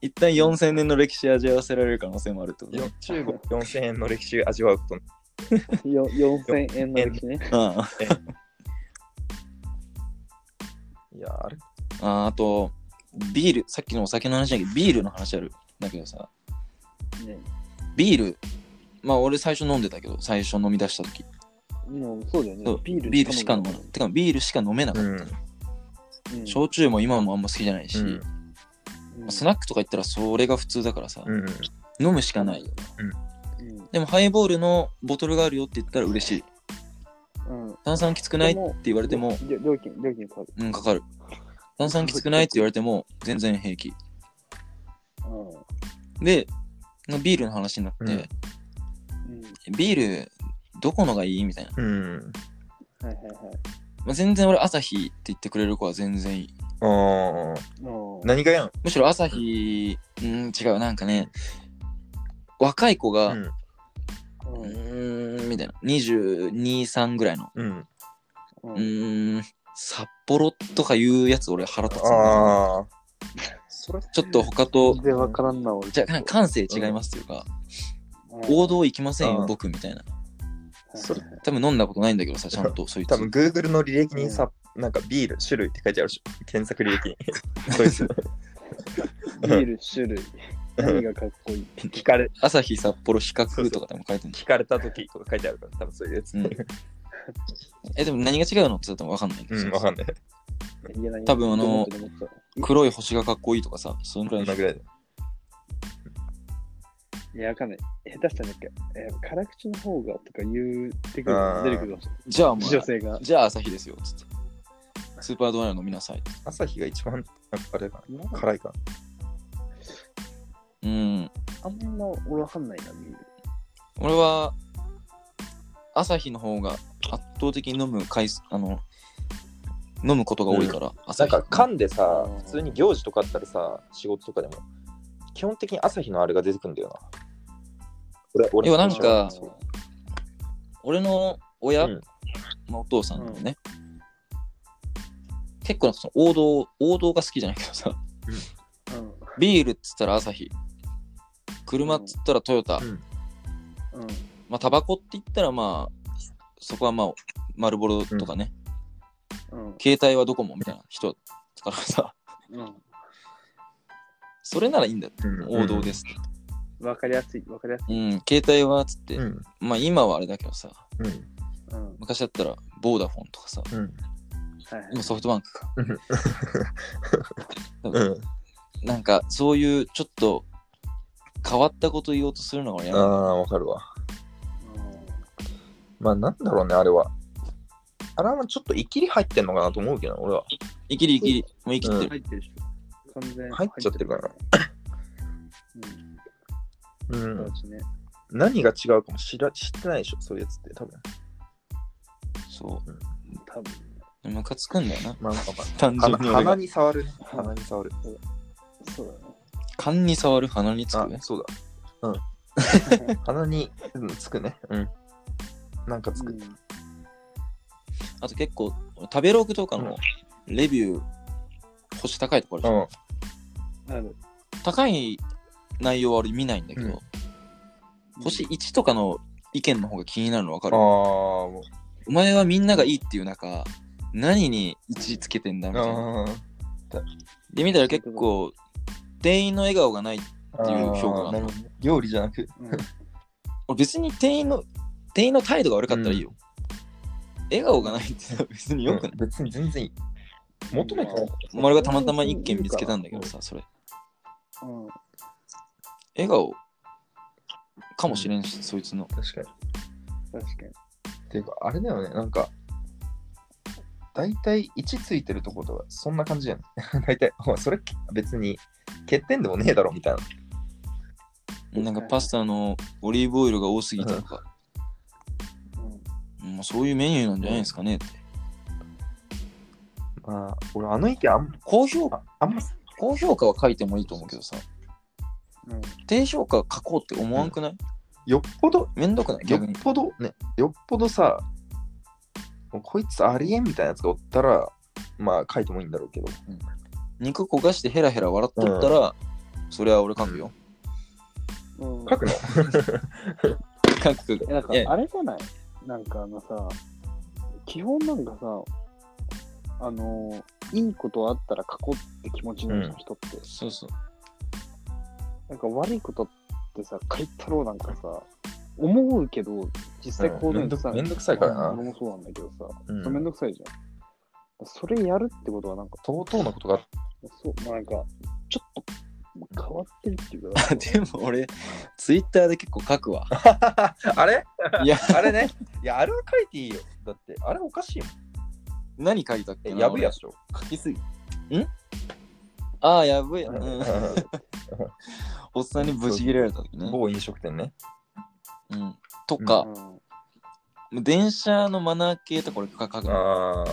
Speaker 2: 一旦4000年の歴史味わわせられる可能性もあるってこと
Speaker 1: よ
Speaker 2: ね。
Speaker 1: 中国4000円の歴史味わうこと (laughs)
Speaker 3: よ4000円の歴史ね。
Speaker 2: うん。
Speaker 1: いや、あれ
Speaker 2: ああと、ビール、さっきのお酒の話だけど、ビールの話ある。だけどさ、
Speaker 3: ね
Speaker 2: ビール、まあ俺最初飲んでたけど、最初飲み出した時。
Speaker 3: もうそうだよね。ビール
Speaker 2: ビールしか飲めない。てかビールしか飲めなかった。
Speaker 1: うん。
Speaker 3: うん
Speaker 2: 焼酎も今もあんま好きじゃないし、
Speaker 1: うん
Speaker 3: うん
Speaker 2: スナックとか行ったらそれが普通だからさ、
Speaker 1: うん。
Speaker 2: 飲むしかない。
Speaker 3: うん
Speaker 2: でもハイボールのボトルがあるよって言ったら嬉しい。
Speaker 3: うん
Speaker 2: 炭酸きつくないって言われても、
Speaker 3: りょ料金、料金かかる。
Speaker 2: うん、かかる。炭酸きつくないって言われても、全然平気。
Speaker 3: う
Speaker 2: で、ビールの話になって、
Speaker 1: うん
Speaker 3: ん。うん。
Speaker 2: ビール、どこのがいいみたいな。
Speaker 1: うん。
Speaker 3: はいはいはい。
Speaker 2: まあ、全然俺、朝日って言ってくれる子は全然いい。
Speaker 1: ああ。
Speaker 3: うん
Speaker 1: 何がやん？
Speaker 2: むしろ朝日、うん、違う、なんかね、若い子が、
Speaker 1: うん。
Speaker 2: う
Speaker 3: うん
Speaker 2: ーん、みたいな、22、3ぐらいの、
Speaker 1: うん。
Speaker 3: う
Speaker 2: うんーん、札幌とかいうやつ俺腹立つな。
Speaker 1: ああ。それ
Speaker 2: ちょっと他と
Speaker 3: 全、然わからんな、俺。
Speaker 2: じゃあ感性違いますっていうか、
Speaker 3: うん
Speaker 2: 王道行きませんよ、
Speaker 1: うん
Speaker 2: 僕みたいな。
Speaker 1: それ
Speaker 2: 多分飲んだことないんだけどさ、ちゃんとそいつ。
Speaker 1: 多分 Google の履歴にさ、なんかビール種類って書いてあるでしょ。検索履歴に。(laughs) そいつ。
Speaker 3: ビール種類。何がかっこいい
Speaker 1: 聞かれ
Speaker 2: 朝日札幌比較とかでも書いてるんだ
Speaker 1: 聞かれた時とか書いてあるから、多分そういうやつ。
Speaker 2: うん (laughs) え、でも何が違うの？って言ったらわかんないけどさ
Speaker 1: うん、わかんない。
Speaker 2: 多分あの黒い星がかっこいいとかさ、そのくらい
Speaker 1: こんなぐらいで。
Speaker 3: いや、わかんない。下手したらなんか、えー、辛口の方がとか言ってくる
Speaker 1: あー
Speaker 3: 出てくるかもしれない
Speaker 2: じゃあまあ、
Speaker 3: 女性が。
Speaker 2: じゃあ朝日ですよ、つって。スーパードライ飲みなさい。
Speaker 1: 朝日が一番、あれか
Speaker 3: な
Speaker 1: 辛いか
Speaker 2: うん。
Speaker 3: あんま俺わかんないな、ビール。
Speaker 2: 俺は、朝日の方が圧倒的に飲む回数、あの、飲むことが多いから、
Speaker 1: な。
Speaker 2: 朝日。
Speaker 1: なんか缶でさ
Speaker 3: うん、
Speaker 1: 普通に行事とかあったらさ、仕事とかでも、基本的に朝日のあれが出てくるんだよな。俺、俺
Speaker 2: 要はなんか
Speaker 1: そう
Speaker 2: 俺の親、
Speaker 1: うん
Speaker 2: まあお父さんのね、結構なんかその王道、王道が好きじゃないけどさ、
Speaker 3: うん。
Speaker 2: ビールっつったら朝日。車っつったらトヨタ。
Speaker 1: うん
Speaker 3: うん。
Speaker 2: まあ、タバコって言ったらまあ、そこはまあ、丸ボロとかね、
Speaker 3: うん。
Speaker 2: 携帯はドコモみたいな人だからさ、
Speaker 3: うん。
Speaker 2: それならいいんだよ。
Speaker 1: うん
Speaker 2: 王道です。
Speaker 3: わかりやすい、わかりやすい。
Speaker 2: うん、携帯はつって、
Speaker 1: うん。
Speaker 2: まあ今はあれだけどさ。昔だったらボーダフォンとかさ、
Speaker 1: うん。
Speaker 3: はいはい。
Speaker 2: 今ソフトバンクか。
Speaker 1: うん。
Speaker 2: なんかそういうちょっと変わったこと言おうとするのが嫌
Speaker 1: ああ
Speaker 2: なの
Speaker 1: ー、わかるわ。まあ、なんだろうね、あれは。あれはちょっとイキリ入ってんのかなと思うけど、俺は。
Speaker 2: 生きり生きり、もう生き。
Speaker 3: 入ってるでしょ。完全
Speaker 1: 入っちゃってるから
Speaker 3: うん。
Speaker 1: うん
Speaker 3: そう。ですね。
Speaker 1: 何が違うかも知ら知ってないでしょ、そういうやつって多分。
Speaker 2: そ
Speaker 3: 多分。
Speaker 2: う。ムカつくんだよな。
Speaker 1: まあ、ま
Speaker 2: 単
Speaker 1: あ、鼻鼻
Speaker 2: 純に俺が。
Speaker 1: に触るね。鼻に触る。
Speaker 3: そうだね。
Speaker 2: 勘に触る鼻につく、
Speaker 1: あそうだ。うん。(laughs) 鼻に、うん、つくね。うん。なんかつく。
Speaker 2: あと結構、食べログとかのレビュー、星高いところでしょ、
Speaker 1: うん。
Speaker 3: ある。
Speaker 2: 高い内容は俺見ないんだけど、星1とかの意見の方が気になるの分か
Speaker 1: ああ、
Speaker 2: る
Speaker 1: も
Speaker 2: お前はみんながいいっていう中、何に1つけてんだ
Speaker 1: う。
Speaker 2: みたいな。
Speaker 1: あ
Speaker 2: で、見たら結構、店員の笑顔がない。
Speaker 1: あ。
Speaker 2: っていう評価が
Speaker 1: なるほどね料理じゃなく。
Speaker 3: うん。
Speaker 2: 俺別に店員の、店員の態度が悪かったらいいよ。笑顔がないって別によくない。
Speaker 1: うん別に全然いい。求めてない。
Speaker 2: 俺がたまたま一件見つけたんだけどさ、それ。
Speaker 3: うん。
Speaker 2: 笑顔かもしれんし、そいつの。
Speaker 1: 確かに。
Speaker 3: 確かに。
Speaker 1: っていうか、あれだよね、なんか、大体1ついてるとことはそんな感じやね。(laughs) 大体、お前それ別に欠点でもねえだろみたいな。
Speaker 2: なんかパスタのオリーブオイルが多すぎたとか、
Speaker 3: うん。
Speaker 2: もうそういうメニューなんじゃないですかねって。
Speaker 1: まあ、俺あの意見あん
Speaker 2: 高評価
Speaker 1: ああんま、
Speaker 2: 高評価は書いてもいいと思うけどさ、
Speaker 3: うん。
Speaker 2: 低評価書こうって思わんくない、
Speaker 1: よっぽど、
Speaker 2: めんどくない？
Speaker 1: よっ。ぽどね、よっぽどさ、こいつありえんみたいなやつがおったら、まあ書いてもいいんだろうけど。
Speaker 2: 肉焦がしてヘラヘラ笑っとったら、それは俺書くよ。
Speaker 3: うん。
Speaker 1: 書くの？
Speaker 2: 書 (laughs) く書く。
Speaker 3: えなんかあれじゃない？なんかあのさ、基本なんかさ、あのいいことあったら書こうって気持ちになるじゃん、
Speaker 1: うん
Speaker 3: 人って。
Speaker 2: そうそう。
Speaker 3: なんか悪いことってさ、書いたろうなんかさ、思うけど、実際行動に移さ。
Speaker 1: うんめんどめんどくさいからな
Speaker 3: 俺もそうなんだけどさ、
Speaker 1: うん
Speaker 3: それめんどくさいじゃん。それやるってことはなんか、
Speaker 1: 相当なことが
Speaker 3: そう、まあなんか、ちょっと変わってるっていうか、(laughs)
Speaker 2: でも俺、ツイッターで結構書くわ。
Speaker 1: た。(laughs) あれ？
Speaker 2: いや、
Speaker 1: あれね？いや、あれは書いていいよ。だって、あれおかしいもん。
Speaker 2: 何書いたっけ
Speaker 1: やぶやしょ。
Speaker 2: 俺書きすぎ。ん？ああ、やぶや。うん。(laughs) おっさんにブチ切れられた時ね。
Speaker 1: 某飲食店ね。
Speaker 2: うん。とか
Speaker 3: う、ん。
Speaker 2: 電車のマナー系とか俺書くの。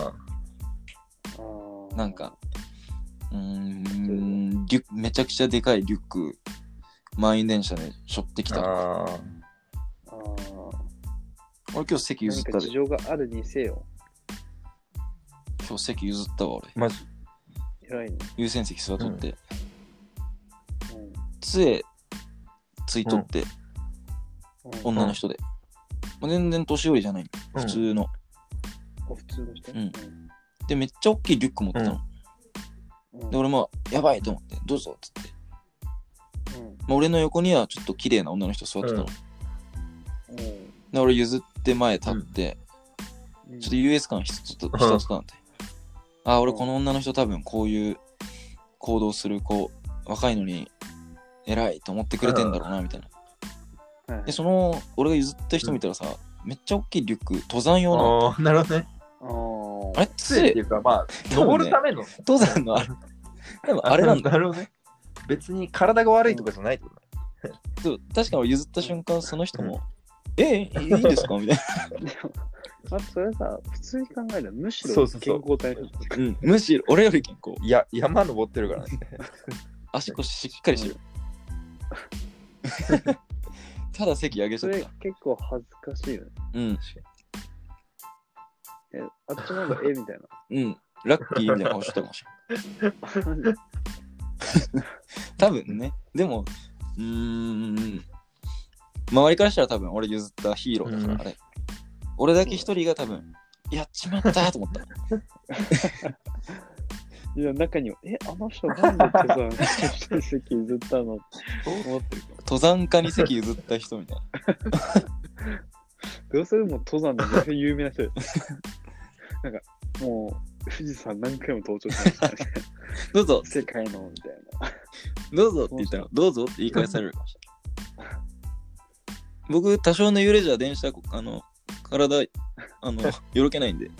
Speaker 2: なんか、うーん、リュックめちゃくちゃでかいリュック、満員電車で背負ってきた。
Speaker 1: ああ。
Speaker 3: あー
Speaker 2: 俺今日席譲ったで
Speaker 3: 何か事。情があるにせよ。
Speaker 2: 今日席譲ったわ俺。
Speaker 1: マジ？
Speaker 3: 偉いね。
Speaker 2: 優先席座っとって。
Speaker 3: うん
Speaker 2: 杖ついとって、
Speaker 3: うん
Speaker 2: 女の人で。もう全然年寄りじゃない。普通の。
Speaker 3: 普通の人
Speaker 2: うんで、めっちゃ大きいリュック持ってたの。
Speaker 3: うん
Speaker 2: で、俺も、やばいと思って、どうぞっつって。
Speaker 3: うん
Speaker 2: まあ、俺の横にはちょっと綺麗な女の人座ってたの。
Speaker 3: うん
Speaker 2: で、俺譲って前立って、
Speaker 3: うん
Speaker 2: ちょっと優越感一つと一つなんて。あ、俺この女の人多分こういう行動する子、若いのに偉いと思ってくれてんだろうな、みたいな。
Speaker 3: はい
Speaker 2: で、その、俺が譲った人見たらさ、めっちゃ大きいリュック、登山用の。
Speaker 1: ああ、なるほどね。
Speaker 3: あ
Speaker 2: れ杖
Speaker 1: 杖っていうか、まあ、登るための。
Speaker 2: 登山のあれ。でもあれなんだ。
Speaker 1: なるほどね。別に体が悪いとかじゃないってことだ
Speaker 2: そう確かに俺譲った瞬間、その人も、え、いいんですか？みたいな。
Speaker 3: でも、まずそれさ、普通に考えたらむしろ
Speaker 1: そうそうそう
Speaker 3: 健康体
Speaker 2: うん、むしろ俺より健康。
Speaker 1: いや、山登ってるからね。(laughs)
Speaker 2: 足腰しっかりしてる。ただ席上げち
Speaker 3: それ
Speaker 2: ゃった。
Speaker 3: 結構恥ずかしいよね。
Speaker 2: うん、
Speaker 3: え、あっちの方がええみたいな。
Speaker 2: うん。ラッキーみたいな顔してたかもしれない。多分ね。でも、うーん。周りからしたら多分俺譲ったヒーローだから、
Speaker 1: うん
Speaker 2: あれ。俺だけ一人が多分、やっちまったと思った。(laughs)
Speaker 3: いや、中には、え、あの人なんでってさ、席譲ったのって思ってるか
Speaker 2: 登山家に席譲った人みたいな。
Speaker 3: ら。(laughs) どうせでも登山でめっちゃ有名な人です。なんか、もう、富士山何回も登頂しましたね。
Speaker 2: どうぞ、
Speaker 3: 世界の、みたいな。
Speaker 2: どうぞって言ったら、どうぞって言い返されるかもしれない。僕、多少の揺れじゃ電車、あの、体、あの、よろけないんで、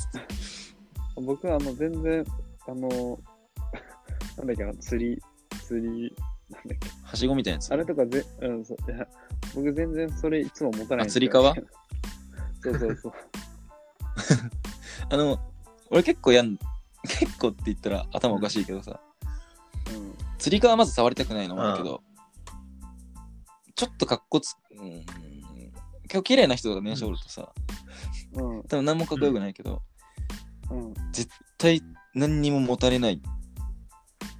Speaker 3: 僕はあの全然、あの、(laughs) なんだっけな、釣り、釣り、なんだっけ、
Speaker 2: はしごみたいなやつ
Speaker 3: あ。れとかぜ、うん、そういや僕全然それいつも持たないん
Speaker 2: あ
Speaker 3: ですよ
Speaker 2: つり革？(laughs)
Speaker 3: そうそうそう。(laughs)
Speaker 2: あの、俺結構やん、結構って言ったら頭おかしいけどさ、
Speaker 3: うん
Speaker 2: 釣り革まず触りたくないのもあるけど、ちょっとかっこつ、うん、結構綺麗な人が電車おるとさ、
Speaker 3: うん。
Speaker 2: 多分何もかっこよくないけど、
Speaker 3: うん。
Speaker 2: 絶対何にも持たれない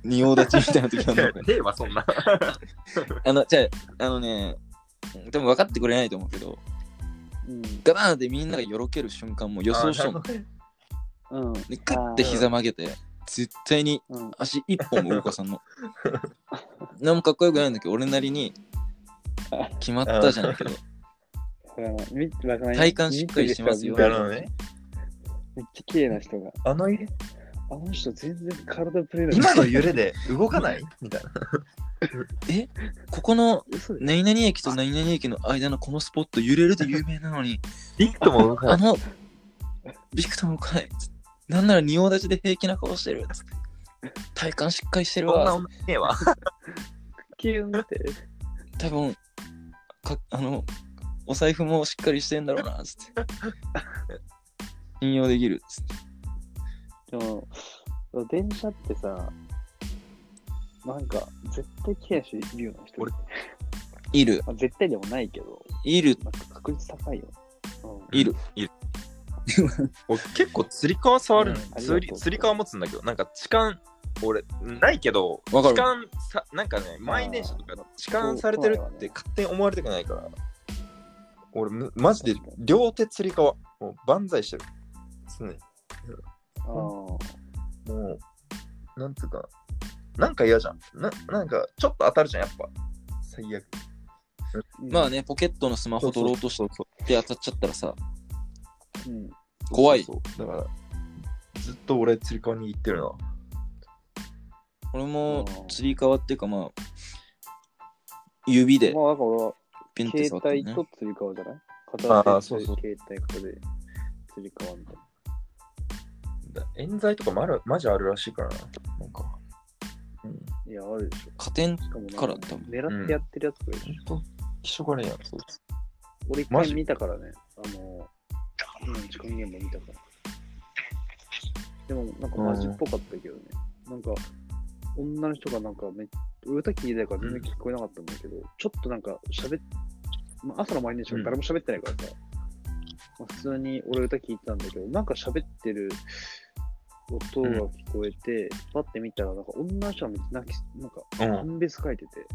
Speaker 2: 仁王立ちみたいな時あるのか
Speaker 1: ねえわ、(laughs) そんな。(laughs)
Speaker 2: あの、じゃあ、あのね、多分分かってくれないと思うけど、
Speaker 3: うん。
Speaker 2: ガバーンってみんながよろける瞬間も予想しとんの。
Speaker 3: うん。
Speaker 2: で、クッて膝曲げて、絶対に
Speaker 3: うん。
Speaker 2: 足一本も動かさんの。何もかっこよくないんだけど、俺なりに決まったじゃないけど、
Speaker 3: みわかんない
Speaker 2: 体幹しっかりしてますよ。
Speaker 3: めっちゃ綺麗な人が。
Speaker 1: あの
Speaker 3: あの人全然体プレイ
Speaker 1: 今の揺れで動かない？(laughs) みたいな。(laughs)
Speaker 2: え？ここの何々駅と何々駅の間のこのスポット揺れるで有名なのに、
Speaker 1: リクトも動かない。
Speaker 2: あの、ビクトもかない。なんなら仁王立ちで平気な顔してる。体幹しっかりしてるわ。
Speaker 1: そんな女ねえわ。(laughs)
Speaker 3: キュンって。
Speaker 2: 多分か、あの、お財布もしっかりしてんだろうな。つって。信用できる。つって
Speaker 3: でも、電車ってさ、なんか、絶対綺麗な人いるよな、人
Speaker 1: 俺
Speaker 2: いる。
Speaker 3: まあ、絶対でもないけど、
Speaker 2: いる。
Speaker 3: 確率高いよ。うん。
Speaker 2: いる。(laughs)
Speaker 1: 俺結構釣り革触るの、
Speaker 3: うん。ありがとう。
Speaker 1: 釣り釣り革持つんだけど、なんか痴漢、俺、ないけど、
Speaker 2: わかる。
Speaker 1: 痴漢さ、なんかね、満員電車とか痴漢されてるって勝手に思われたくないから、俺、むマジで両手釣り革、もう万歳してる。常に。
Speaker 3: ああ。
Speaker 1: もう、なんつうか、なんか嫌じゃん。ななんか、ちょっと当たるじゃん、やっぱ。最悪。
Speaker 2: まあね、ポケットのスマホ取ろうとして当たっちゃったらさ、
Speaker 3: うん。
Speaker 2: 怖い
Speaker 1: そうそうだから、ずっと俺釣り革に行ってるな。
Speaker 2: 俺も釣り革っていうかまあ、指で
Speaker 3: まあ、だから俺は、
Speaker 2: ピンって
Speaker 3: 携
Speaker 2: 触って。
Speaker 3: 帯と釣り革じゃない？
Speaker 1: あ
Speaker 3: 片手
Speaker 1: ーそうそう
Speaker 3: 携帯片で釣り革みたいな。
Speaker 1: だ冤罪とかもあるマジあるらしいからな。なんか。うん。
Speaker 3: いや、あるでしょ。
Speaker 2: 加点
Speaker 3: しかもなん
Speaker 2: から多分
Speaker 3: 狙ってやってるやつがいるでしょ。
Speaker 1: ほんと、気色悪いやん。そう
Speaker 3: 俺一
Speaker 1: マジ
Speaker 3: 回見たからね。あの、うん、痴漢現場見たから。でも、なんかマジっぽかったけどね。なんか、女の人がなんかめっ歌聞いてたから全然聞こえなかったんだけど、ちょっとなんか喋っ、まあ、朝の毎日は誰も喋ってないからさ、まあ、普通に俺歌聞いてたんだけど、なんか喋ってる音が聞こえて、パッて見たら、なんか女の人がめっちゃ泣き、なんか、
Speaker 1: うん。
Speaker 3: 判別書いてて、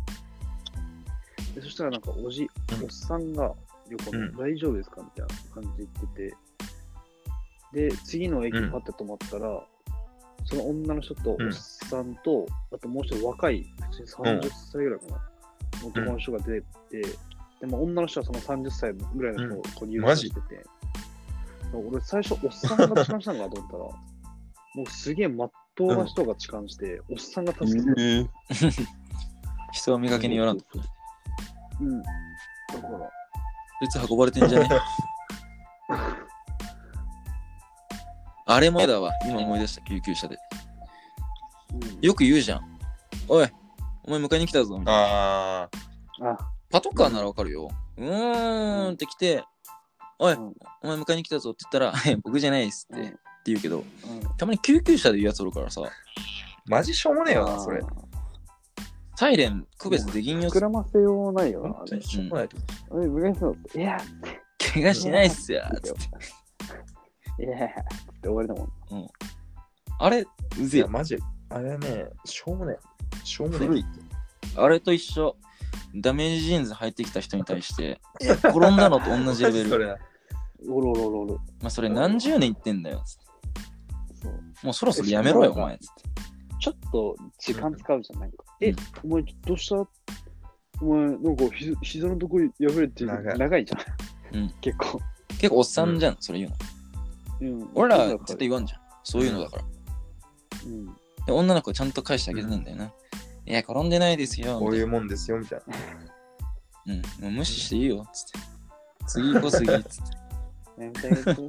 Speaker 3: でそしたらなんかおじ、
Speaker 1: うん。
Speaker 3: おっさんが横の、
Speaker 1: うん。
Speaker 3: 大丈夫ですかみたいな感じで言ってて、で、次の駅
Speaker 1: うん。
Speaker 3: パッて止まったら、その女の人とお
Speaker 1: うん。
Speaker 3: っさんと、あともう一人若い、普通に30歳ぐらいかな、男の人が出てて、でも女の人はその30歳ぐらいの人をこう入社してて、俺最初おっさんが痴漢したのかと思ったら、もうすげえまっとうな人が痴漢して、おっさんが助けて (laughs)
Speaker 2: 人は見かけによらん。こ
Speaker 3: うん。だから、
Speaker 2: いつ運ばれてんじゃね？(laughs) あれもやだわ。今思い出した、救急車で。
Speaker 3: うん、
Speaker 2: よく言うじゃん。おい、お前迎えに来たぞ。みたいな
Speaker 1: あ
Speaker 3: あ、
Speaker 2: パトカーならわかるよ。うーんって来て、おい、
Speaker 3: うん
Speaker 2: お前迎えに来たぞって言ったら、(laughs) え僕じゃないですって,、
Speaker 3: うん
Speaker 2: って言うけど、
Speaker 3: うん。
Speaker 2: たまに救急車で言うやつおるからさ、
Speaker 1: ー、マジしょうもねえよな、それ。
Speaker 2: サイレン区別できんよ。
Speaker 3: 膨らませようないよな
Speaker 1: 本。当にしょうもないと思う。
Speaker 3: あれ、無限そいや、
Speaker 2: 怪我しないっすよ。つって
Speaker 3: いや、って終わりだもん。
Speaker 2: あれ、う
Speaker 1: い
Speaker 2: ぜえ
Speaker 1: や、。マジ、あれね、しょうもねえ。しょうもねえ。
Speaker 2: あれと一緒。ダメージジーンズ履いてきた人に対して、転んだのと同じレベル。(laughs)
Speaker 1: それ
Speaker 3: おるおるおるおる。
Speaker 2: まあそれ何十年言ってんだよ。つって
Speaker 3: そう。
Speaker 2: もうそろそろやめろよ、お前。つって。
Speaker 3: ちょっと時間使うじゃん。なんか、え、お前どうした？お前、なんかひ膝のとこ破れて
Speaker 1: 長い
Speaker 3: 長いじゃん。
Speaker 2: うん
Speaker 3: 結構。
Speaker 2: 結構おっさんじゃん、それ言うの。
Speaker 3: うん、
Speaker 2: 俺ら絶対言わんじゃん。そういうのだから。
Speaker 3: うん。
Speaker 2: で女の子ちゃんと返してあげてんだよな。いや、転んでないですよ。
Speaker 1: こう
Speaker 2: いう
Speaker 1: いもんですよ、みたいな。
Speaker 2: なうん。もう無視していいよ。つって。次行こう、次。つって。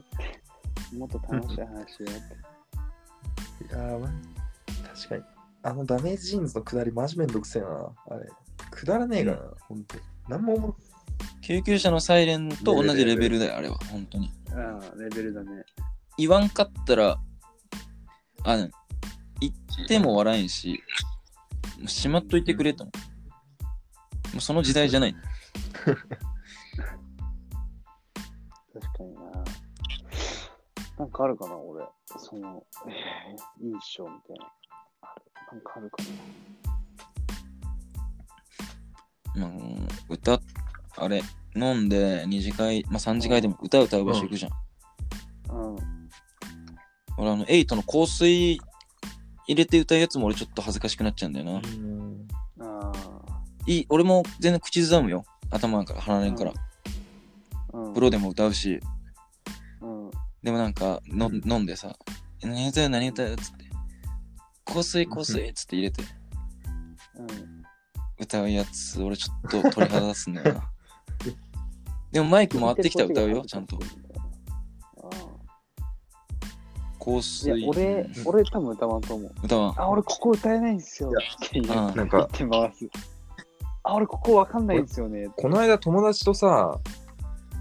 Speaker 3: もっと楽しい話しようって。
Speaker 1: いやー、ま確かに。あのダメージジーンズのくだり、マジめんどくせえな。あれ。くだらねえからな、ほんと。なんも思う。
Speaker 2: 救急車のサイレンと同じレベルだよ、あれは。本当に。
Speaker 3: ああ、レベルだね。
Speaker 2: 言わんかったら、あ、ね言っても笑えんし、もうしまっといてくれと思う。もうその時代じゃない。(laughs)
Speaker 3: 確かにな。なんかあるかな、俺。その、えー、いいっしょ、みたいな。なんかあるか
Speaker 2: まあ、歌、あれ、飲んで二次会、まあ三次会でも歌歌う場所行くじゃん。
Speaker 3: な。うん。
Speaker 2: 俺、あの、エイトの香水入れて歌うやつも俺ちょっと恥ずかしくなっちゃうんだよな。
Speaker 1: うん。
Speaker 3: あ
Speaker 2: いい、俺も全然口ずさむよ。頭から離れんから。
Speaker 3: あ。うん。
Speaker 2: プロでも歌うし、
Speaker 3: うん。
Speaker 2: でもなんかの、
Speaker 1: うん
Speaker 2: 飲んでさ、何歌う何歌う？っつって、香水香水っつって入れて
Speaker 3: うん。
Speaker 2: 歌うやつ、俺ちょっと鳥肌立つんだよな。(laughs) でもマイク回ってきたら歌うよ、ちゃんと。
Speaker 3: あ
Speaker 2: 香
Speaker 3: あい
Speaker 2: 水
Speaker 3: や、俺、俺多分歌わんと思う。
Speaker 2: 歌わん。
Speaker 3: あ、俺ここ歌えないんですよ。って言う
Speaker 2: あ
Speaker 1: なんか、
Speaker 3: 言って回す。あ、俺ここわかんないんですよね。
Speaker 1: この間友達とさ、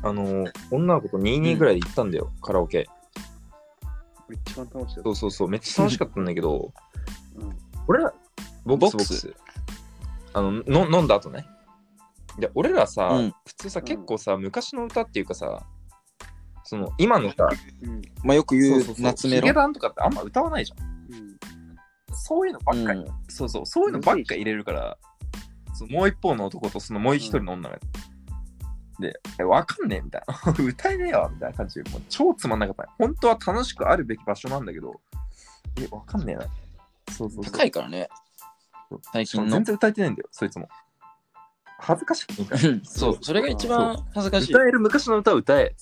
Speaker 1: あの、女の子と22ぐらいで行ったんだよ、カラオケ。
Speaker 3: 一番楽しいよ
Speaker 1: そうそうそう、めっちゃ楽しかったんだけど、
Speaker 3: うん。
Speaker 1: 俺ら、ボックス
Speaker 2: ボックス？
Speaker 1: あのの、飲んだ後ね。で、俺らさ、
Speaker 2: うん
Speaker 1: 普通さ、
Speaker 3: うん
Speaker 1: 結構さ、昔の歌っていうかさ、その、今のさ、
Speaker 3: うん。
Speaker 2: まあよく言う
Speaker 1: そうそうそう
Speaker 2: 懐メロ。
Speaker 1: ヒゲダンとかってあんま歌わないじゃん。
Speaker 3: うん。
Speaker 1: そういうのばっかり、
Speaker 2: うん
Speaker 1: そうそう、そういうのばっか入れるから、そうもう一方の男とそのもう一人の女が、で、え、わかんねえみたいな。(laughs) 歌えねえわみたいな感じで、もう超つまんなかった。本当は楽しくあるべき場所なんだけど、え、わかんねえな。そうそうそう。
Speaker 2: 高いからね。最近
Speaker 1: 全。然歌えてないんだよ、そいつも。恥ずかしいみたいな。
Speaker 2: そう、それが一番恥ずかしい。
Speaker 1: 歌える昔の歌を歌え。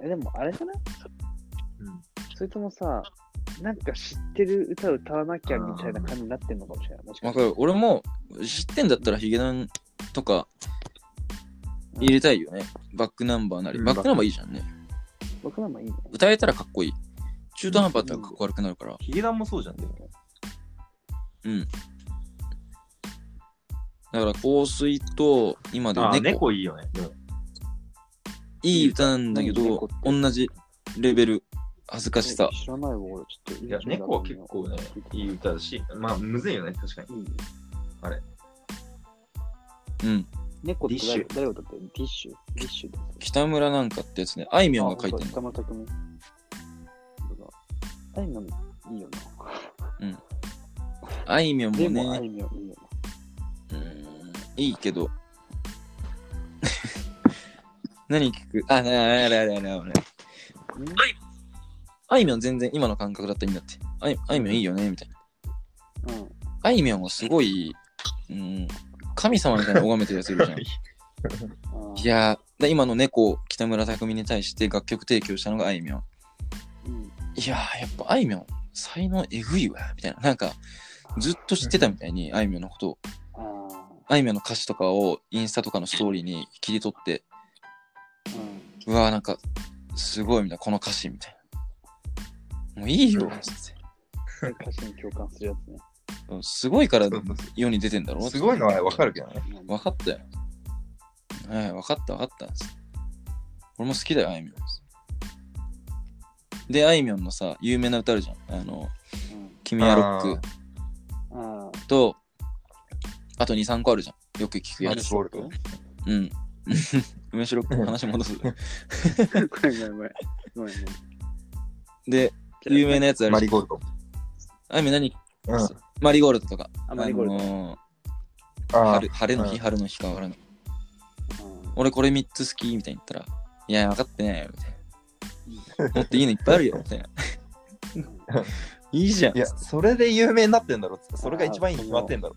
Speaker 3: え、でもあれじゃない？
Speaker 1: うん
Speaker 3: そいつもさ、なんか知ってる歌歌わなきゃみたいな感じになってんのかもしれない。もしか。
Speaker 2: 俺も知ってんだったらヒゲダンとか入れたいよね。バックナンバーなり。
Speaker 1: うん
Speaker 2: バックナンバーいいじゃんね。
Speaker 3: 僕らもいいね。
Speaker 2: 歌えたらかっこいい。中途半端だったらかっこ悪くなるから。
Speaker 1: ヒゲダンもそうじゃん、でも。
Speaker 2: うん。だから香水と今で
Speaker 1: あ、
Speaker 2: 猫
Speaker 1: 猫いいよね。
Speaker 2: いい歌なんだけど
Speaker 3: 何猫って
Speaker 2: 同じレベル恥ずかしさ
Speaker 3: え知らないわ、俺ちょっと。
Speaker 1: いや、猫は結構ね、いい歌だし、まあ、むずいよね、確かに。
Speaker 3: いい。
Speaker 2: うん。
Speaker 3: 猫って
Speaker 1: ディッシュ。
Speaker 3: 誰誰歌ってるディッシュ。ディッシュだ
Speaker 2: 北村なんかってやつね。あいみょんが書いてん
Speaker 3: 北
Speaker 2: の
Speaker 3: 村匠海。あいみょんいいよな。
Speaker 2: あいみょんも
Speaker 3: でもあ
Speaker 2: ね
Speaker 3: いみょんいいよ
Speaker 2: うん。いいけど。(laughs) 何聞く？あ、なあれあれあれあれ。あれ。
Speaker 3: な。ん？
Speaker 2: あいみょん全然今の感覚だったらいいんだって。あいあいみょんいいよねみたいな。
Speaker 3: うん。
Speaker 2: あいみょんはすごい、うん、神様みたいな拝めてるやついるじゃん。いやー、で今の猫、北村匠海に対して楽曲提供したのがあいみょん。
Speaker 3: うん。
Speaker 2: いやー、やっぱあいみょん、才能えぐいわ、みたいな。なんか、ずっと知ってたみたいに、あいみょんのことを。
Speaker 3: あ
Speaker 2: いみょんの歌詞とかをインスタとかのストーリーに切り取って、
Speaker 3: うん。
Speaker 2: うわーなんか、すごいみたいな、この歌詞みたいな。もういいよ、(laughs)
Speaker 3: 歌詞に共感するやつね。
Speaker 2: うんすごいから
Speaker 1: そうそう
Speaker 2: 世に出てんだろ？
Speaker 1: すごいのはわかるけどね。
Speaker 3: うん
Speaker 2: 分かったよ。はい、分かった分かった。俺も好きだよ、あいみょん。で、あいみょんのさ、有名な歌あるじゃん。あの、君はロック
Speaker 3: うん。あ
Speaker 2: と、あと2、3個あるじゃん。よく聞くやつ。
Speaker 1: ゴールド
Speaker 2: うん。梅城君話戻す？(laughs)
Speaker 3: あ。(laughs) ごめんごめんごめん。ごめんごめん。
Speaker 2: で、有名なやつあるじゃん。
Speaker 1: マリゴールド。
Speaker 2: あいみょん何？
Speaker 1: うん。
Speaker 2: マリーゴールドとか。
Speaker 3: あマリーゴールド
Speaker 2: のー
Speaker 1: あ
Speaker 2: 春晴れの日、
Speaker 1: うん
Speaker 2: 春の日かわからない。
Speaker 3: うん
Speaker 2: 俺これ3つ好きみたいに言ったら、いや、分かってないよ、みたいな。もっといいのいっぱいあるよ、みたいな。(laughs) いいじゃん
Speaker 1: い。や、それで有名になってんだろ。それが一番いいに決まってんだろ。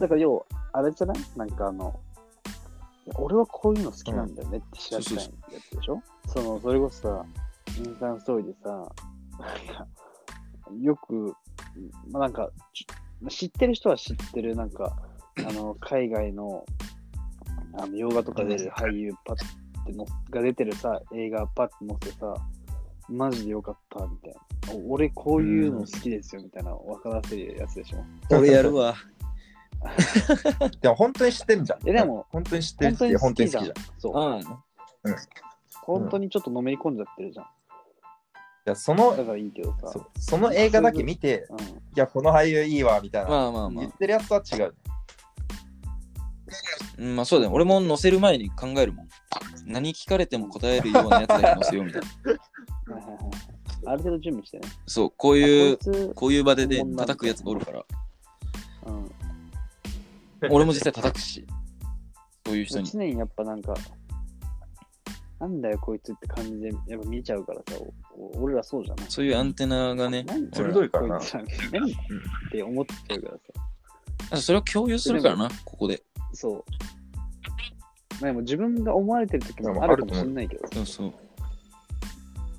Speaker 3: だから要は、あれじゃない？なんかあの、俺はこういうの好きなんだよねって知らせたいやつでしょ、その、それこそさ、インスタンストーリーでさ、なんか、よく、まあ、なんか、ち知ってる人は知ってる、なんか、あの、海外の、あの、洋画とか出る俳優パッてのが出てるさ、映画パッて載せてさ、マジでよかった、みたいな。お俺こういうの好きですよ、みたいなの分からせるやつでしょ。
Speaker 2: 俺やるわ。(laughs)
Speaker 1: でも本当に知ってんじゃん。
Speaker 3: えでも
Speaker 1: 本当に知ってる
Speaker 3: 本当に好
Speaker 1: 本当に
Speaker 3: きじゃん
Speaker 1: 好きじゃん。い。
Speaker 3: そう。
Speaker 2: うん。
Speaker 3: 本当にちょっとのめり込んじゃってるじゃん。
Speaker 1: や、その
Speaker 3: だ、からいいけどさ。
Speaker 1: そその映画だけ見て、
Speaker 3: うん。
Speaker 1: いや、この俳優いいわ、みたいな。
Speaker 2: まあまあまあ
Speaker 1: 言っ。てるやつとは違う。
Speaker 2: うん、まあそうだよ。俺も載せる前に考えるもん。何聞かれても答えるようなやつだけ載せようみたいな。
Speaker 3: はいはいはいある程度準備してね。
Speaker 2: そう、こういう、
Speaker 3: こいつ
Speaker 2: こういう場でで叩くやつがおるから。
Speaker 3: うん。
Speaker 2: 俺も実際叩くし。そういう人に。
Speaker 3: 常にやっぱなんか、なんだよこいつって感じでやっぱ見ちゃうからさ、俺らそうじゃない。
Speaker 2: そういうアンテナがね、
Speaker 3: 何
Speaker 1: 鋭いからな
Speaker 3: こいつら何って思っちゃうからさ。
Speaker 2: あそれを共有するからな、ここで。
Speaker 3: そう。まあでも自分が思われてる時もあるかもしれないけどさ。
Speaker 2: そうそう。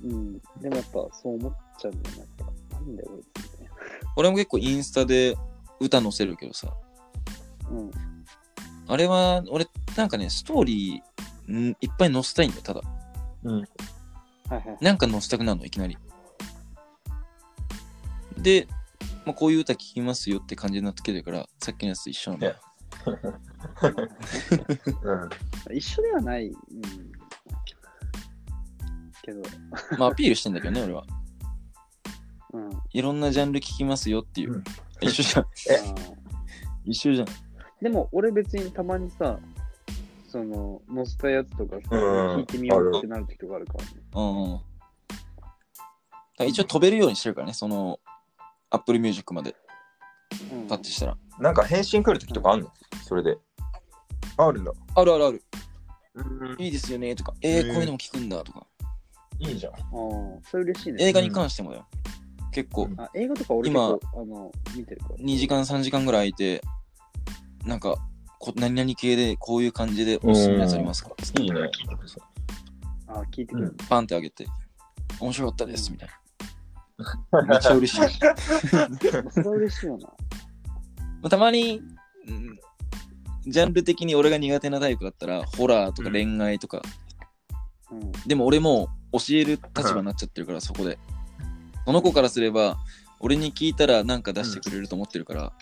Speaker 3: うん。でもやっぱそう思っちゃうんだよね。やっぱなんだよこいつみたい
Speaker 2: 俺も結構インスタで歌載せるけどさ。
Speaker 3: な。うん。
Speaker 2: あれは、俺、なんかね、ストーリー、んいっぱい載せたいんだよ、ただ。
Speaker 1: うん。
Speaker 3: はいはい。
Speaker 2: なんか載せたくなるの、いきなり。で、まあ、こういう歌聴きますよって感じになってきてるから、さっきのやつと一緒なんだよ。(laughs)
Speaker 1: うん。
Speaker 3: 一緒ではない。うん。けど、
Speaker 2: まあ、アピールしてんだけどね、俺は。
Speaker 3: うん。
Speaker 2: いろんなジャンル聴きますよっていう。
Speaker 1: うん
Speaker 2: 一緒じゃん。
Speaker 3: あ (laughs)
Speaker 2: 一緒じゃん。
Speaker 3: ーでも、俺別にたまにさ、その、載せたやつとかさ、
Speaker 1: うん
Speaker 3: 聞いてみようってなる時とかあるからね。
Speaker 2: うんうん。だから一応飛べるようにしてるからね、その、Apple Music まで
Speaker 3: うん
Speaker 2: タッチしたら。
Speaker 1: なんか返信来るときとかあんの？それで。あるんだ。
Speaker 2: あるあるある。
Speaker 1: うん。
Speaker 2: いいですよねとか、えー、
Speaker 1: うん
Speaker 2: こういうのも聞くんだとか。
Speaker 1: いいじゃん。
Speaker 3: ああ、それ嬉しいね。
Speaker 2: 映画に関してもだよ。結構、
Speaker 1: うん
Speaker 3: あ映画とか俺結
Speaker 2: 今
Speaker 3: 構あの見てるから。
Speaker 2: 2時間3時間ぐらい空いて、なんか、こ何々系でこういう感じでおすすめのやつありますか？
Speaker 1: いいね。
Speaker 3: あ聞いてくる。
Speaker 2: パンってあげて、面白かったですみたいな。めっちゃ嬉しい。
Speaker 3: それは嬉しいよな。
Speaker 2: まあたまに、うんジャンル的に俺が苦手なタイプだったら、ホラーとか恋愛とか、
Speaker 3: うん。
Speaker 2: でも俺も教える立場になっちゃってるから、そこで。その子からすれば、俺に聞いたらなんか出してくれると思ってるから、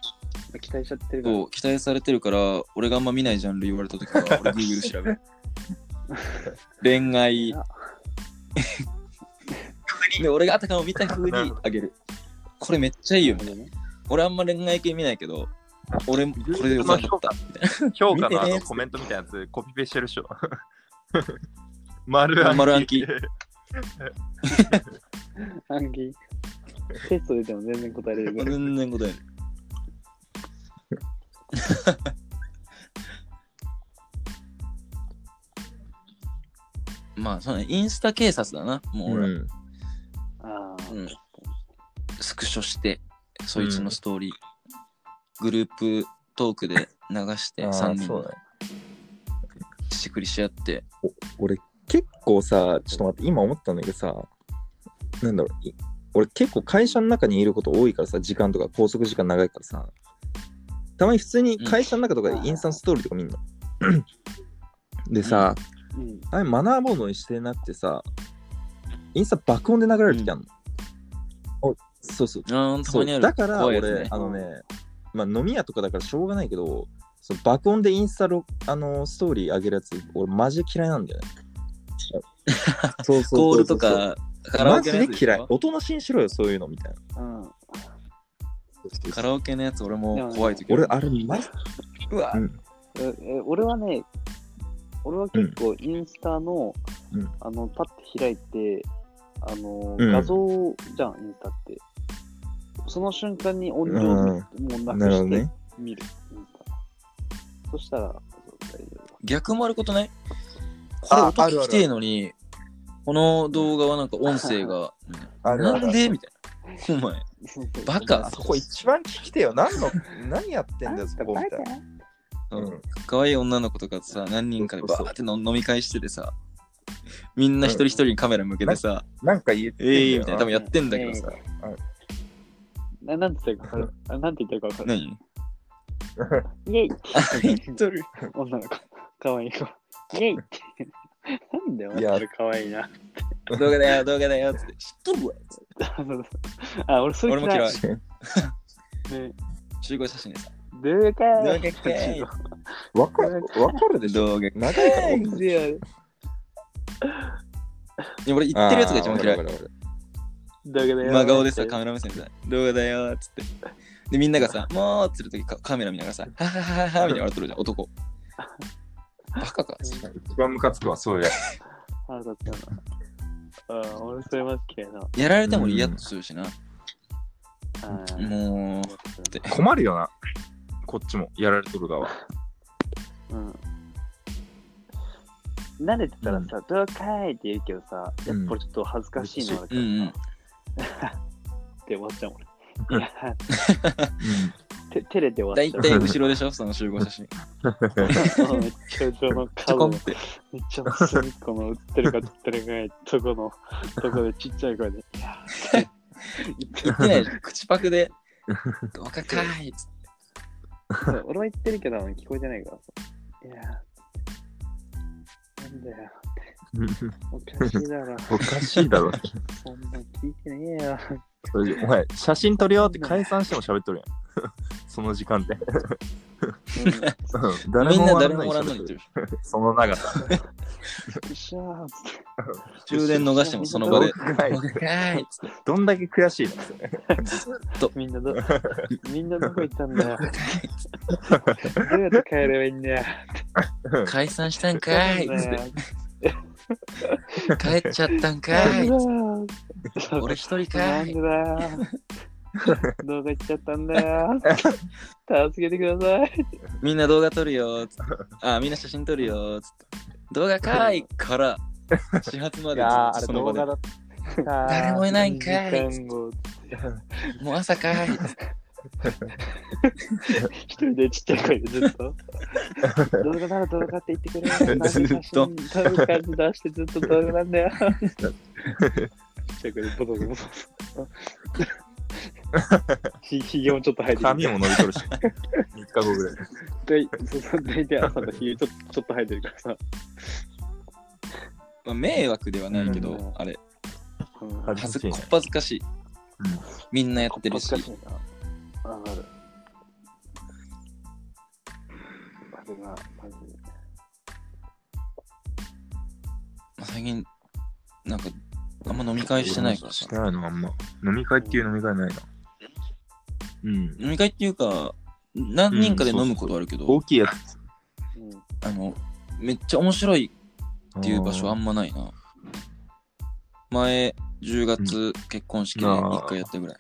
Speaker 3: 期待しちゃってるから。
Speaker 2: そう期待されてるから、俺があんま見ないジャンル言われた時は、俺 Google 調べる。(laughs) 恋愛。(laughs) で、俺があたかも見た風にあげる。これめっちゃいいよ、みたいな。
Speaker 3: ね。
Speaker 2: 俺あんま恋愛系見ないけど、俺もこれでよかった、みたいな。
Speaker 1: 評価のあ
Speaker 2: 見てね
Speaker 1: のコメントみたいなやつコピペしてるっしょ。丸暗記。
Speaker 2: 丸暗記
Speaker 3: 暗記。テスト出ても全然答えれる。
Speaker 2: 全然答える。(laughs) まあ、そうね、インスタ警察だな、もう俺は。
Speaker 1: うん。
Speaker 3: ああ、
Speaker 2: うん。スクショして、そいつのストーリー、グループトークで流して、
Speaker 1: あ
Speaker 2: 3人
Speaker 1: ーそうだね。
Speaker 2: してくりし合って、
Speaker 1: 俺結構さ、ちょっと待って、今思ったんだけどさ、なんだろう、い俺結構会社の中にいること多いからさ、時間とか拘束時間長いからさ、たまに普通に会社の中とかでインスタントストーリーとか見んの。(clears throat) でさ、
Speaker 3: うん。
Speaker 1: あれマナーモードにしてなくてさ、インスタ爆音で流れる時あるの。おそうそう。そう。だから俺、
Speaker 2: ね
Speaker 1: あのね、まあ飲み屋とかだからしょうがないけど、その爆音でインスタロあのストーリー上げるやつ、俺マジで嫌いなんだよね。(laughs) そうそうそうそう
Speaker 2: コールとか、
Speaker 1: マジ
Speaker 2: で
Speaker 1: 嫌い。おとなしにしろよ、そういうのみたいな。
Speaker 3: うん。
Speaker 2: カラオケのやつ俺も怖い時
Speaker 1: 俺、あれ、マジ
Speaker 2: うわ。
Speaker 1: うん。
Speaker 3: ええ俺はね、俺は結構インスタの、
Speaker 1: うん。
Speaker 3: あの、パッて開いて、あの、
Speaker 1: うん。
Speaker 3: 画像じゃん、インスタって。その瞬間に音量をもうなくして。見る。インスタそしたら、そう大丈夫。
Speaker 2: 逆もあることない？これ
Speaker 1: あ
Speaker 2: 音聞きてえのに、この動画はなんか音声が、(laughs) なんで？みたいな。お前、(laughs) バカ
Speaker 1: そこ一番聞きてよ。何の、何やってんだよ、そこみたいな。うん
Speaker 2: 可愛い女の子とかさ、何人かでバーっての飲み会しててさ、みんな一人一人にカメラ向けてさ、
Speaker 1: なんか言ってんだよ
Speaker 2: ええー、みたいな、多分やってんだけどさ、
Speaker 3: ななんて言ってるか分かる。あなんて言ってるか分かる。
Speaker 2: 何？
Speaker 3: イェイ
Speaker 2: あ、言っとる。
Speaker 3: 女の子。かわいい子。イェイって。(laughs) なんだよ、
Speaker 1: いや
Speaker 3: それかわいいな。
Speaker 2: 動画だよ、動画だよ、つって。知っとるわ。つって
Speaker 3: あ、俺それ
Speaker 2: 俺も嫌い。
Speaker 3: ね (laughs)
Speaker 2: 集合写真でさ、
Speaker 3: 動画かー
Speaker 2: 動画かーい
Speaker 1: わかるわかるでしょ
Speaker 2: 動画。い
Speaker 1: 長いから
Speaker 2: 俺言ってるやつが一番嫌い
Speaker 3: 動画だよ。
Speaker 2: 真顔でさ、カメラ目線でさ、動画だよつって。で、みんながさ、もうっつるときカメラ見ながらさ、はははははみたいな笑っとるじゃん、男。(laughs) バカか。
Speaker 1: 一番ムカつくわ、そうや。
Speaker 3: 腹立ったな。あ俺それマジ嫌いな。
Speaker 2: やられてもイヤッとするしな。
Speaker 3: あー
Speaker 2: もう、
Speaker 1: 困るよな。こっちも、やられとる側。
Speaker 3: うん。慣れてたらさ、どうかーいって言うけどさ、やっぱりちょっと恥ずかしいのあるからさ、
Speaker 2: うんうん (laughs)
Speaker 3: って終わっちゃう俺。
Speaker 1: うん
Speaker 3: いやて照れて終わ
Speaker 2: だい
Speaker 3: っちゃう。
Speaker 2: たい後ろでしょ？その集合写真。
Speaker 3: うんめっちゃ後ろの
Speaker 2: ちょ
Speaker 3: 顔の
Speaker 2: こんって。
Speaker 3: めっちゃ隅っこの映ってるか映ってるかないとこのとこでちっちゃい声で。いや
Speaker 2: 言ってないじゃん。口パクで、動画かーいっつって。
Speaker 3: そう俺は言ってるけど聞こえてないからさ。いやなんだよ。おかしいだろ。
Speaker 1: おかしいだろ。
Speaker 3: そんな聞いてねえよ。
Speaker 1: それお前、写真撮るよって解散しても喋っとるやん。(laughs) その時間で。
Speaker 3: うん
Speaker 1: 誰
Speaker 2: みんな誰もおらんのに言ってる。(laughs)
Speaker 1: その長さ。
Speaker 3: しゃーっつって。
Speaker 2: 終電逃してもその場で。
Speaker 1: どんだけ悔しいの？
Speaker 3: みんなど、みんなどこ行ったんだよ。どうやって帰ればいいんだよ。
Speaker 2: 解散したんかーいっつって。(laughs) 帰っちゃったんかいっつって。
Speaker 3: でだよ。
Speaker 2: 俺一人か
Speaker 3: なん
Speaker 2: ーい
Speaker 3: でだよ。(laughs) 動画行っちゃったんだよ。(laughs) 助けてください。
Speaker 2: みんな動画撮るよーっつって。(laughs) あ、みんな写真撮るよーっつって。動画かーいから、始発までその場で。
Speaker 1: だった。
Speaker 2: 誰もいないんかいもう朝かーい。
Speaker 3: 一人でちっちゃい声でずっと。動画なら動画って言ってくれ。
Speaker 2: ずっと
Speaker 3: 写真撮る感じ出してずっと動画なんだよ。ちっちゃい声でボソボソボソ。(laughs) ひひげもちょっと生えて
Speaker 1: 髪も伸びとるし。(laughs) 3日後ぐらい。
Speaker 3: でそうそう大体朝のひげちょっとちょっと生えてるからさ。
Speaker 2: まあ、迷惑ではないけど、
Speaker 3: うん
Speaker 2: あれ、
Speaker 3: うん
Speaker 1: 恥ずかしいね
Speaker 2: 恥ずこっぱずかしい。みんなやってるし
Speaker 3: 恥。ずかしいな。わかる。あれが、マジで。
Speaker 2: まあ最近、なんか、あんま飲み会してないからさ
Speaker 1: し。てないのあんま。飲み会っていう飲み会ないな。うん。
Speaker 2: 飲み会っていうか、何人かで飲むことあるけど、
Speaker 1: 大きいや
Speaker 3: うん。
Speaker 2: あの、めっちゃ面白い
Speaker 1: つ。
Speaker 2: っていう場所あんまないな。前、10月結婚式で1回やったぐらい。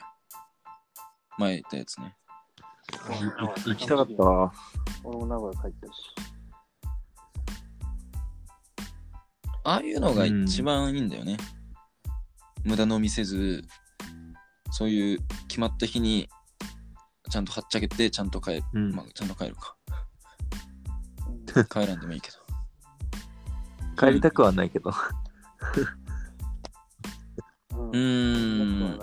Speaker 2: 前言ったやつね。
Speaker 1: 行きたかったわ。
Speaker 3: 俺も名古屋帰ったし。
Speaker 2: ああいうのが一番いいんだよね。無駄飲みせず、そういう決まった日に、ちゃんとはっちゃけて、ちゃんと帰る。
Speaker 1: うん
Speaker 2: まあ、ちゃんと帰るか。
Speaker 3: う (laughs) ん
Speaker 2: 帰らんでもいいけど。
Speaker 1: 帰りたくはないけど。
Speaker 3: うん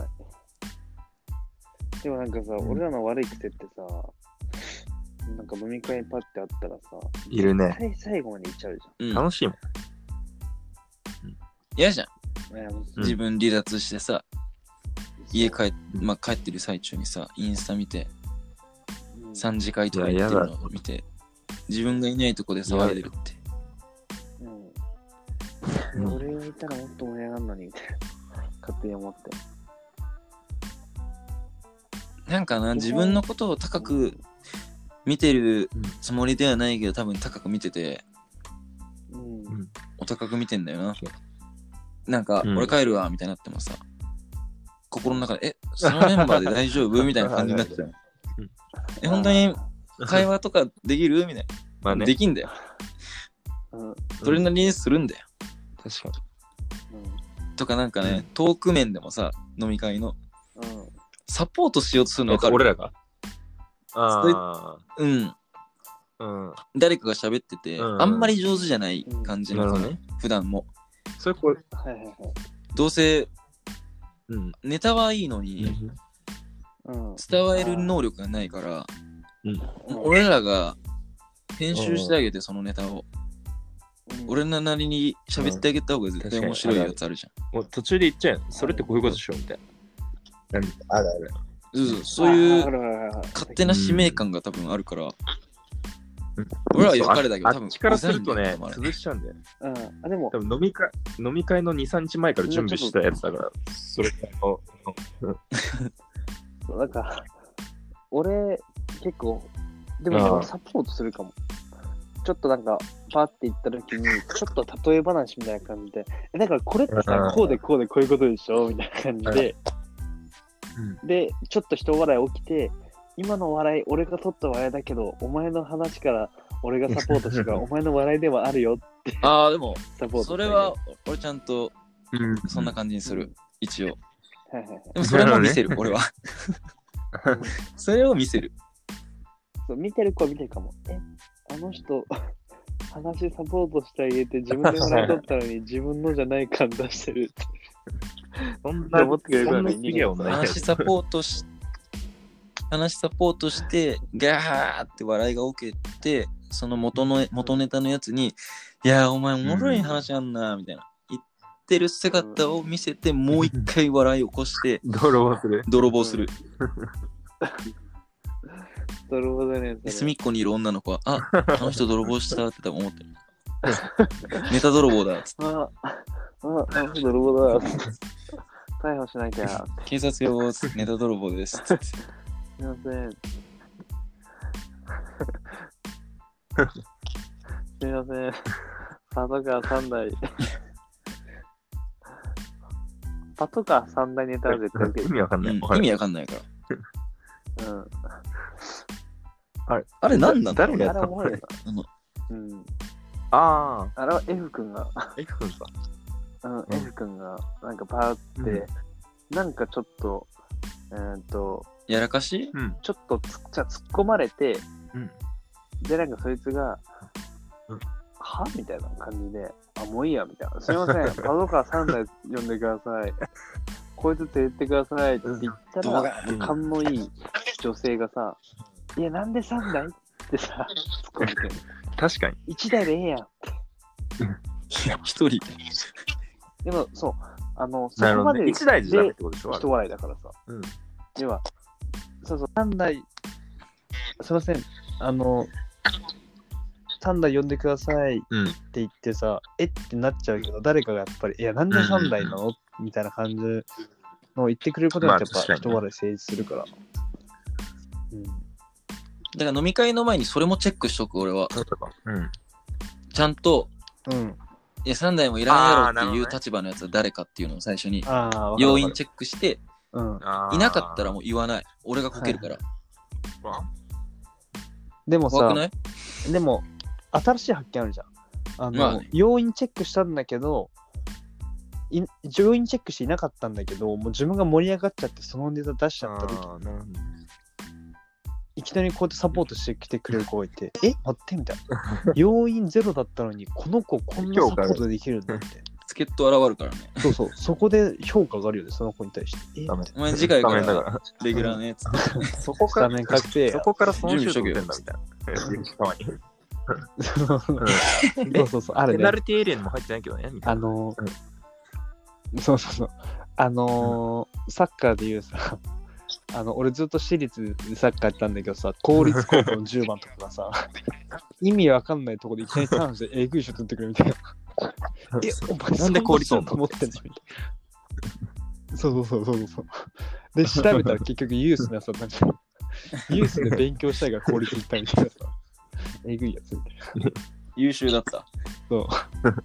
Speaker 3: でもなんかさ、俺らの悪い癖ってさ、なんか飲み会パッてあったらさ、
Speaker 1: いるね。
Speaker 3: 最最後まで行っちゃうじ
Speaker 2: うん
Speaker 1: 楽しいもん。
Speaker 2: 嫌じゃん。
Speaker 3: ゃん。
Speaker 2: 自分離脱してさ、家帰っ,、まあ、帰ってる最中にさ、インスタ見て、
Speaker 3: うん
Speaker 2: 3次会とか行ってるのを見て、自分がいないとこで騒いでるって。
Speaker 3: うん。
Speaker 1: うん
Speaker 3: 俺がいたらもっと盛り上がるのに、みたいな。勝手に思って。
Speaker 2: なんかな、自分のことを高く見てるつもりではないけど、多分高く見てて、
Speaker 3: うん。
Speaker 1: うん
Speaker 2: お高く見てんだよな。なんか、
Speaker 1: うん
Speaker 2: 俺帰るわ、みたいになってもさ、心の中で、え、そのメンバーで大丈夫？(laughs) みたいな感じになっちゃう。え、本当に会話とかできる？みたいな。
Speaker 1: まあね
Speaker 2: できんだよ。
Speaker 3: うん。
Speaker 2: なりにするんだよ。
Speaker 1: 確か
Speaker 2: とかなんかね、
Speaker 1: うん
Speaker 2: トーク面でもさ、飲み会の、
Speaker 3: うん。
Speaker 2: サポートしようとする
Speaker 1: に。
Speaker 2: の分かる？
Speaker 1: 俺らが？あ
Speaker 2: うん。
Speaker 1: あ、うん。
Speaker 2: 誰かが喋ってて、
Speaker 1: うん
Speaker 2: あんまり上手じゃない感じの、
Speaker 1: なるほどね。
Speaker 2: 普段も。
Speaker 1: それこれ、
Speaker 3: はいはいはい。
Speaker 2: どうせ
Speaker 1: うん。
Speaker 2: ネタはいいのに、
Speaker 3: うん。
Speaker 2: 伝える能力がないから、
Speaker 1: うん
Speaker 2: 俺らが編集してあげて、そのネタを。
Speaker 3: うん
Speaker 2: 俺らなりに喋ってあげた方が絶対面白いやつあるじゃん。
Speaker 1: もう途中で言っちゃうよ。それってこういうことでしょみたいな。あるある。
Speaker 2: そうそうそういう勝手な使命感が多分あるから、
Speaker 1: うん
Speaker 2: 俺らは良かれだけど、多分
Speaker 1: あっちからするとね潰しちゃうん。だよね。
Speaker 3: うん。あ、でも
Speaker 1: 多、分飲み会飲み会の2、3日前から準備したやつだから、それの、
Speaker 3: なんか、俺、結構、でもサポートするかも。ちょっとなんか、パーって行った時に、ちょっと例え話みたいな感じで、えだからこれってさ
Speaker 1: うん、
Speaker 3: こうでこうでこういうことでしょ？みたいな感じで、で、ちょっと人笑い起きて、今の笑い、俺が取った笑いだけど、お前の話から俺がサポートしてから、(laughs) お前の笑いではあるよ、
Speaker 2: ああ、でも、
Speaker 3: サポート
Speaker 2: それは、俺ちゃんと
Speaker 1: うん
Speaker 2: そんな感じにする、一応。
Speaker 3: はいはいはい。
Speaker 2: でもそれも見せる、俺は。(laughs) それを見せる。
Speaker 3: そう見てる子は見てるかも。え、あの人、話サポートしてあげて、自分で笑い取ったのに (laughs) 自分のじゃない感出してるって。
Speaker 1: そん
Speaker 3: って思ってくれるから
Speaker 1: そんなすげえ女いない
Speaker 2: 話サポートし、話サポートして、ガーって笑いが起きて、その元の元ネタのやつに、いやー、お前おもろい話あんな、みたいな。言ってる姿を見せて、もう一回笑い起こして、(laughs)
Speaker 1: 泥棒する。
Speaker 2: 泥棒する。
Speaker 3: なるほどね。
Speaker 2: 隅っこにいる女の子は、あ、あの人泥棒したって多分思ってる。(laughs) ネタ泥棒だっつって。
Speaker 3: あ、あ、あ、あ、泥棒だ。逮捕しなきゃ。す
Speaker 2: 警察用ネタ泥棒ですっつって。
Speaker 3: みません。すみません。パトカー3台。パトカー3台ネタは絶対受ける。
Speaker 1: 意味わかんない。
Speaker 2: 意味わかんないから。
Speaker 3: うん。
Speaker 1: あれ、
Speaker 2: あれ何なの
Speaker 3: あ
Speaker 1: 誰がやったの？
Speaker 3: れおもろいな
Speaker 2: あの。
Speaker 3: うん。
Speaker 1: あ
Speaker 3: あれは F 君が、
Speaker 1: あ、F 君さ。
Speaker 3: うん、
Speaker 1: ん
Speaker 3: F 君が、なんかパーって、なんかちょっと、えーっと、
Speaker 2: やらかし？
Speaker 1: うん。
Speaker 3: ちょっとつじゃあ突っ込まれて、
Speaker 1: うん。
Speaker 3: で、なんかそいつが、
Speaker 1: うん
Speaker 3: は？みたいな感じで、あ、もういいや、みたいな。すいません、パトカー3台呼んでください。こいつと言ってくださいって言ったら、勘のいい女性がさ、いや、なんで3台ってさ、突っ込んで。(laughs)
Speaker 1: 確かに。
Speaker 3: 1台でええやん。
Speaker 2: 一人。
Speaker 3: でも、そう、あの、そこまで
Speaker 1: なるほどね。1台じゃダメってことでしょあれ
Speaker 3: 人笑いだからさ。
Speaker 1: うん。
Speaker 3: では、そうそう、3台、すいません、あの、3台呼んでくださいって
Speaker 1: うん。
Speaker 3: 言ってさ、えってなっちゃうけど、誰かがやっぱり、いや、なんで3台なの？みたいな感じのを言ってくれることによって、やっぱ
Speaker 1: まあ確かにね
Speaker 3: 人笑い成立するから。うん。
Speaker 2: だから飲み会の前にそれもチェックしとく、俺は。
Speaker 1: うん。
Speaker 2: ちゃんと、
Speaker 3: うん。
Speaker 2: いや、3台もいらんやろ
Speaker 1: あーなるほどね
Speaker 2: っていう立場のやつは誰かっていうのを最初に
Speaker 3: ああ、チ
Speaker 2: 要因チェックして、
Speaker 3: うん。
Speaker 2: いなかったらもう言わない。俺がこけるから。
Speaker 3: でもさ
Speaker 2: 怖く、ない？
Speaker 3: でも、新しい発見あるじゃん。あの、
Speaker 2: まあね
Speaker 3: 要因チェックしたんだけど、い要因チェックしていなかったんだけど、もう自分が盛り上がっちゃって、そのネタ出しちゃった時いきなりこうやってサポートしてきてくれる子がいて、え待ってみたいな。(laughs) 要因ゼロだったのに、この子こんなサポートできるんだって。
Speaker 2: 助っ人現るからね。
Speaker 3: そうそう、そこで評価があるよね、その子に対して。え
Speaker 1: ダメ
Speaker 2: お前次回か
Speaker 1: ダメだ
Speaker 2: ら。レギュラーのやつ。(laughs)
Speaker 1: そこから
Speaker 3: メン確定
Speaker 1: そこからそのシュート打ってんだみたいな。たまに。
Speaker 3: そうそうそう、あるね
Speaker 1: ペナ。ルティーエリアにも入ってないけどね。みたいな
Speaker 3: あのーそうそうそう。あのーサッカーで言うさ、あの、俺ずっと私立でサッカーやったんだけどさ、公立高校の10番とかがさ、意味わかんないところでいきなりターンしてえぐいショット打ってくるみたいな。え、お前
Speaker 1: なんで公立なの
Speaker 3: と思ってんのみたいな。そうそうそうそうそう。で、調べたら結局ユースのやつだったんじゃん。(laughs) ユースで勉強したいから公立行ったみたいなさ。えぐいやつみたいな。
Speaker 2: 優秀だった。
Speaker 3: そう。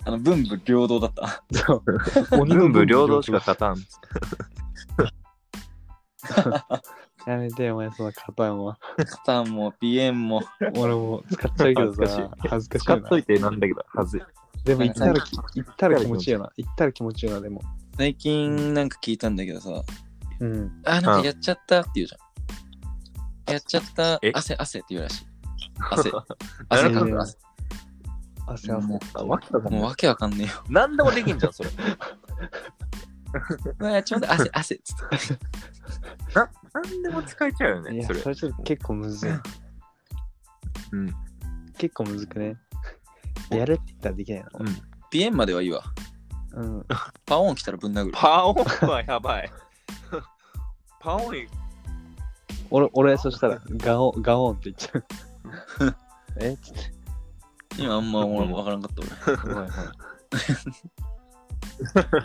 Speaker 2: あの、文武両道だった。
Speaker 3: そう。
Speaker 1: 文武両道しか勝たん。
Speaker 3: やめてよ、お前、そのカタンは。
Speaker 2: カタンもピエンも。
Speaker 3: 俺も使っちゃうけど
Speaker 1: 恥ずかしい
Speaker 3: さ、恥ずかしい
Speaker 1: 使。っといてなんだけど、はずい。
Speaker 3: でも行ったらき、行ったら気持ちいいよな。行ったら気持ちいいよな、でも。
Speaker 2: 最近なんか聞いたんだけどさ、
Speaker 3: うん。
Speaker 2: あ、なんかやっちゃったって言うじゃん。やっちゃった
Speaker 1: え、
Speaker 2: 汗、汗って言うらしい。汗。(laughs)
Speaker 1: な
Speaker 2: 汗かく汗。
Speaker 3: 汗汗。
Speaker 2: もうもうわけわかんねえよ。
Speaker 1: 何でもできんじゃん、それ。(laughs)
Speaker 2: うわちょっと汗、汗っつって。
Speaker 1: 何でも使えちゃうよね、
Speaker 3: いや、
Speaker 1: それ
Speaker 3: そ。れちょっと結構むずい。
Speaker 1: うん。
Speaker 3: 結構むずくね。やるって言ったらできないな。
Speaker 2: ピエンまではいいわ。
Speaker 3: うん。
Speaker 2: パオン来たらぶん殴る。
Speaker 1: パオンはやばい。(laughs) パオン、
Speaker 3: 俺、俺、そしたら、ガオン、ガオンって言っちゃう。(laughs) え？つって。
Speaker 2: 今あんま俺もわからんかった
Speaker 3: ごめんごめん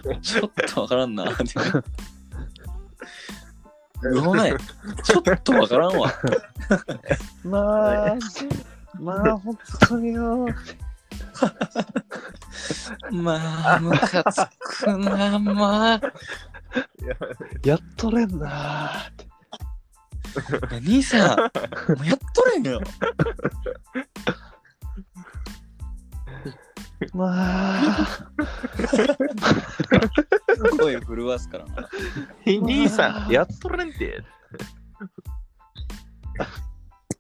Speaker 2: 俺。ちょっとわからんなって。うほない。ちょっとわからんわ。
Speaker 3: まあ、(laughs) まあ、本当によ。
Speaker 2: まあ、ムカつくな、まあ。
Speaker 3: やっとれんなーって。
Speaker 2: 兄さん、もうやっとれんよ。
Speaker 3: まあ、
Speaker 2: 声震わすからな。
Speaker 1: 兄さん、やっとれんて。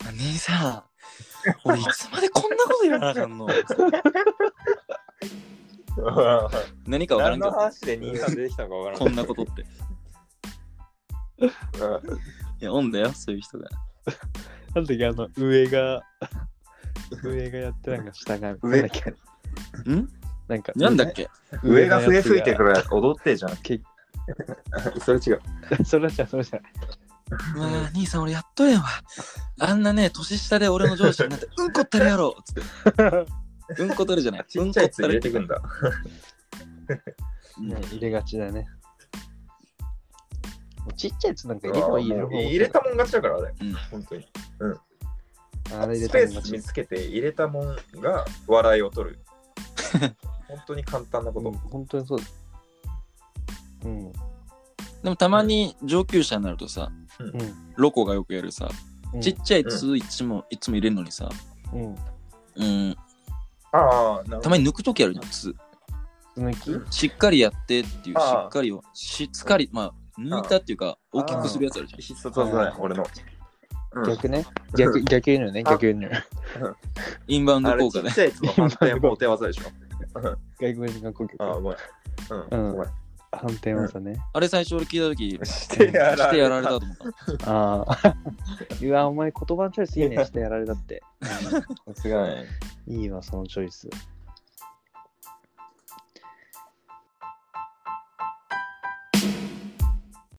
Speaker 2: 兄さん、俺いつまでこんなこと言わなあかんの何かわからんけど、
Speaker 1: 何の話で兄さん出てきたのかわからん
Speaker 2: こんなことって。いや、おんだよ、そういう人が。
Speaker 3: なんだっけ、あの、上が、上がやってなんか下が、
Speaker 1: 上？
Speaker 3: なんだっけ
Speaker 2: ん？
Speaker 3: なんか、
Speaker 2: なんだっけ？
Speaker 1: 上が笛吹いてくる踊ってじゃん。
Speaker 3: け (laughs)
Speaker 1: それ違う。(laughs)
Speaker 3: それじゃ、それじゃ。(laughs)
Speaker 2: まあ、兄さん、俺やっとれんわ。あんなね、年下で俺の上司になって、(laughs) うんこったれやろつって。(laughs) うんこ取るじゃない。
Speaker 1: ちっちゃいやつ入れてくんだ。
Speaker 2: うん
Speaker 3: ね、入れがちだね。ちっちゃいやつなんか入れてもいいよ。
Speaker 1: 入れたもん勝ちだから、あれ。
Speaker 2: うん
Speaker 1: 本当に。
Speaker 3: あれ入れ
Speaker 1: スペー
Speaker 3: たもん勝ち
Speaker 1: ス見つけて入れたもんが笑いを取る。本当に簡単なこ
Speaker 3: うん
Speaker 1: と。
Speaker 3: 本当にそうだ。うん。
Speaker 2: でもたまに上級者になるとさ、
Speaker 3: うん。
Speaker 2: ロコがよくやるさ、
Speaker 3: うん
Speaker 2: ちっちゃいついつも、いつも入れるのにさ、
Speaker 3: うん。
Speaker 2: うん、
Speaker 1: ああ、なるほど。
Speaker 2: たまに抜くときあるじゃん、つ。
Speaker 3: 抜き？
Speaker 2: しっかりやってっていう、し
Speaker 1: ああ
Speaker 2: っかりを、しっかり、まあ、抜いたっていうか、大きくするやつあるじゃん。
Speaker 1: 必殺技だね、俺の。うん
Speaker 3: 逆ね？逆、(laughs) 逆輸入ね？逆輸入。(laughs)
Speaker 2: インバウン
Speaker 1: あれ
Speaker 2: ド効果で。
Speaker 1: ちっちゃいやつの反転法手技でしょ。(laughs)
Speaker 3: 外国人観光局。
Speaker 1: ああ、ごめん。
Speaker 3: うん
Speaker 1: うん、ごめん。
Speaker 3: 反転技ね。
Speaker 2: あれ最初俺聞いたとき、
Speaker 1: してや
Speaker 2: してやられ
Speaker 1: た。
Speaker 2: たと思った。
Speaker 3: ああ。(laughs) うわ、お前言葉のチョイスいいね。してやられたって。
Speaker 1: さすがに。
Speaker 3: いいわ、そのチョイス。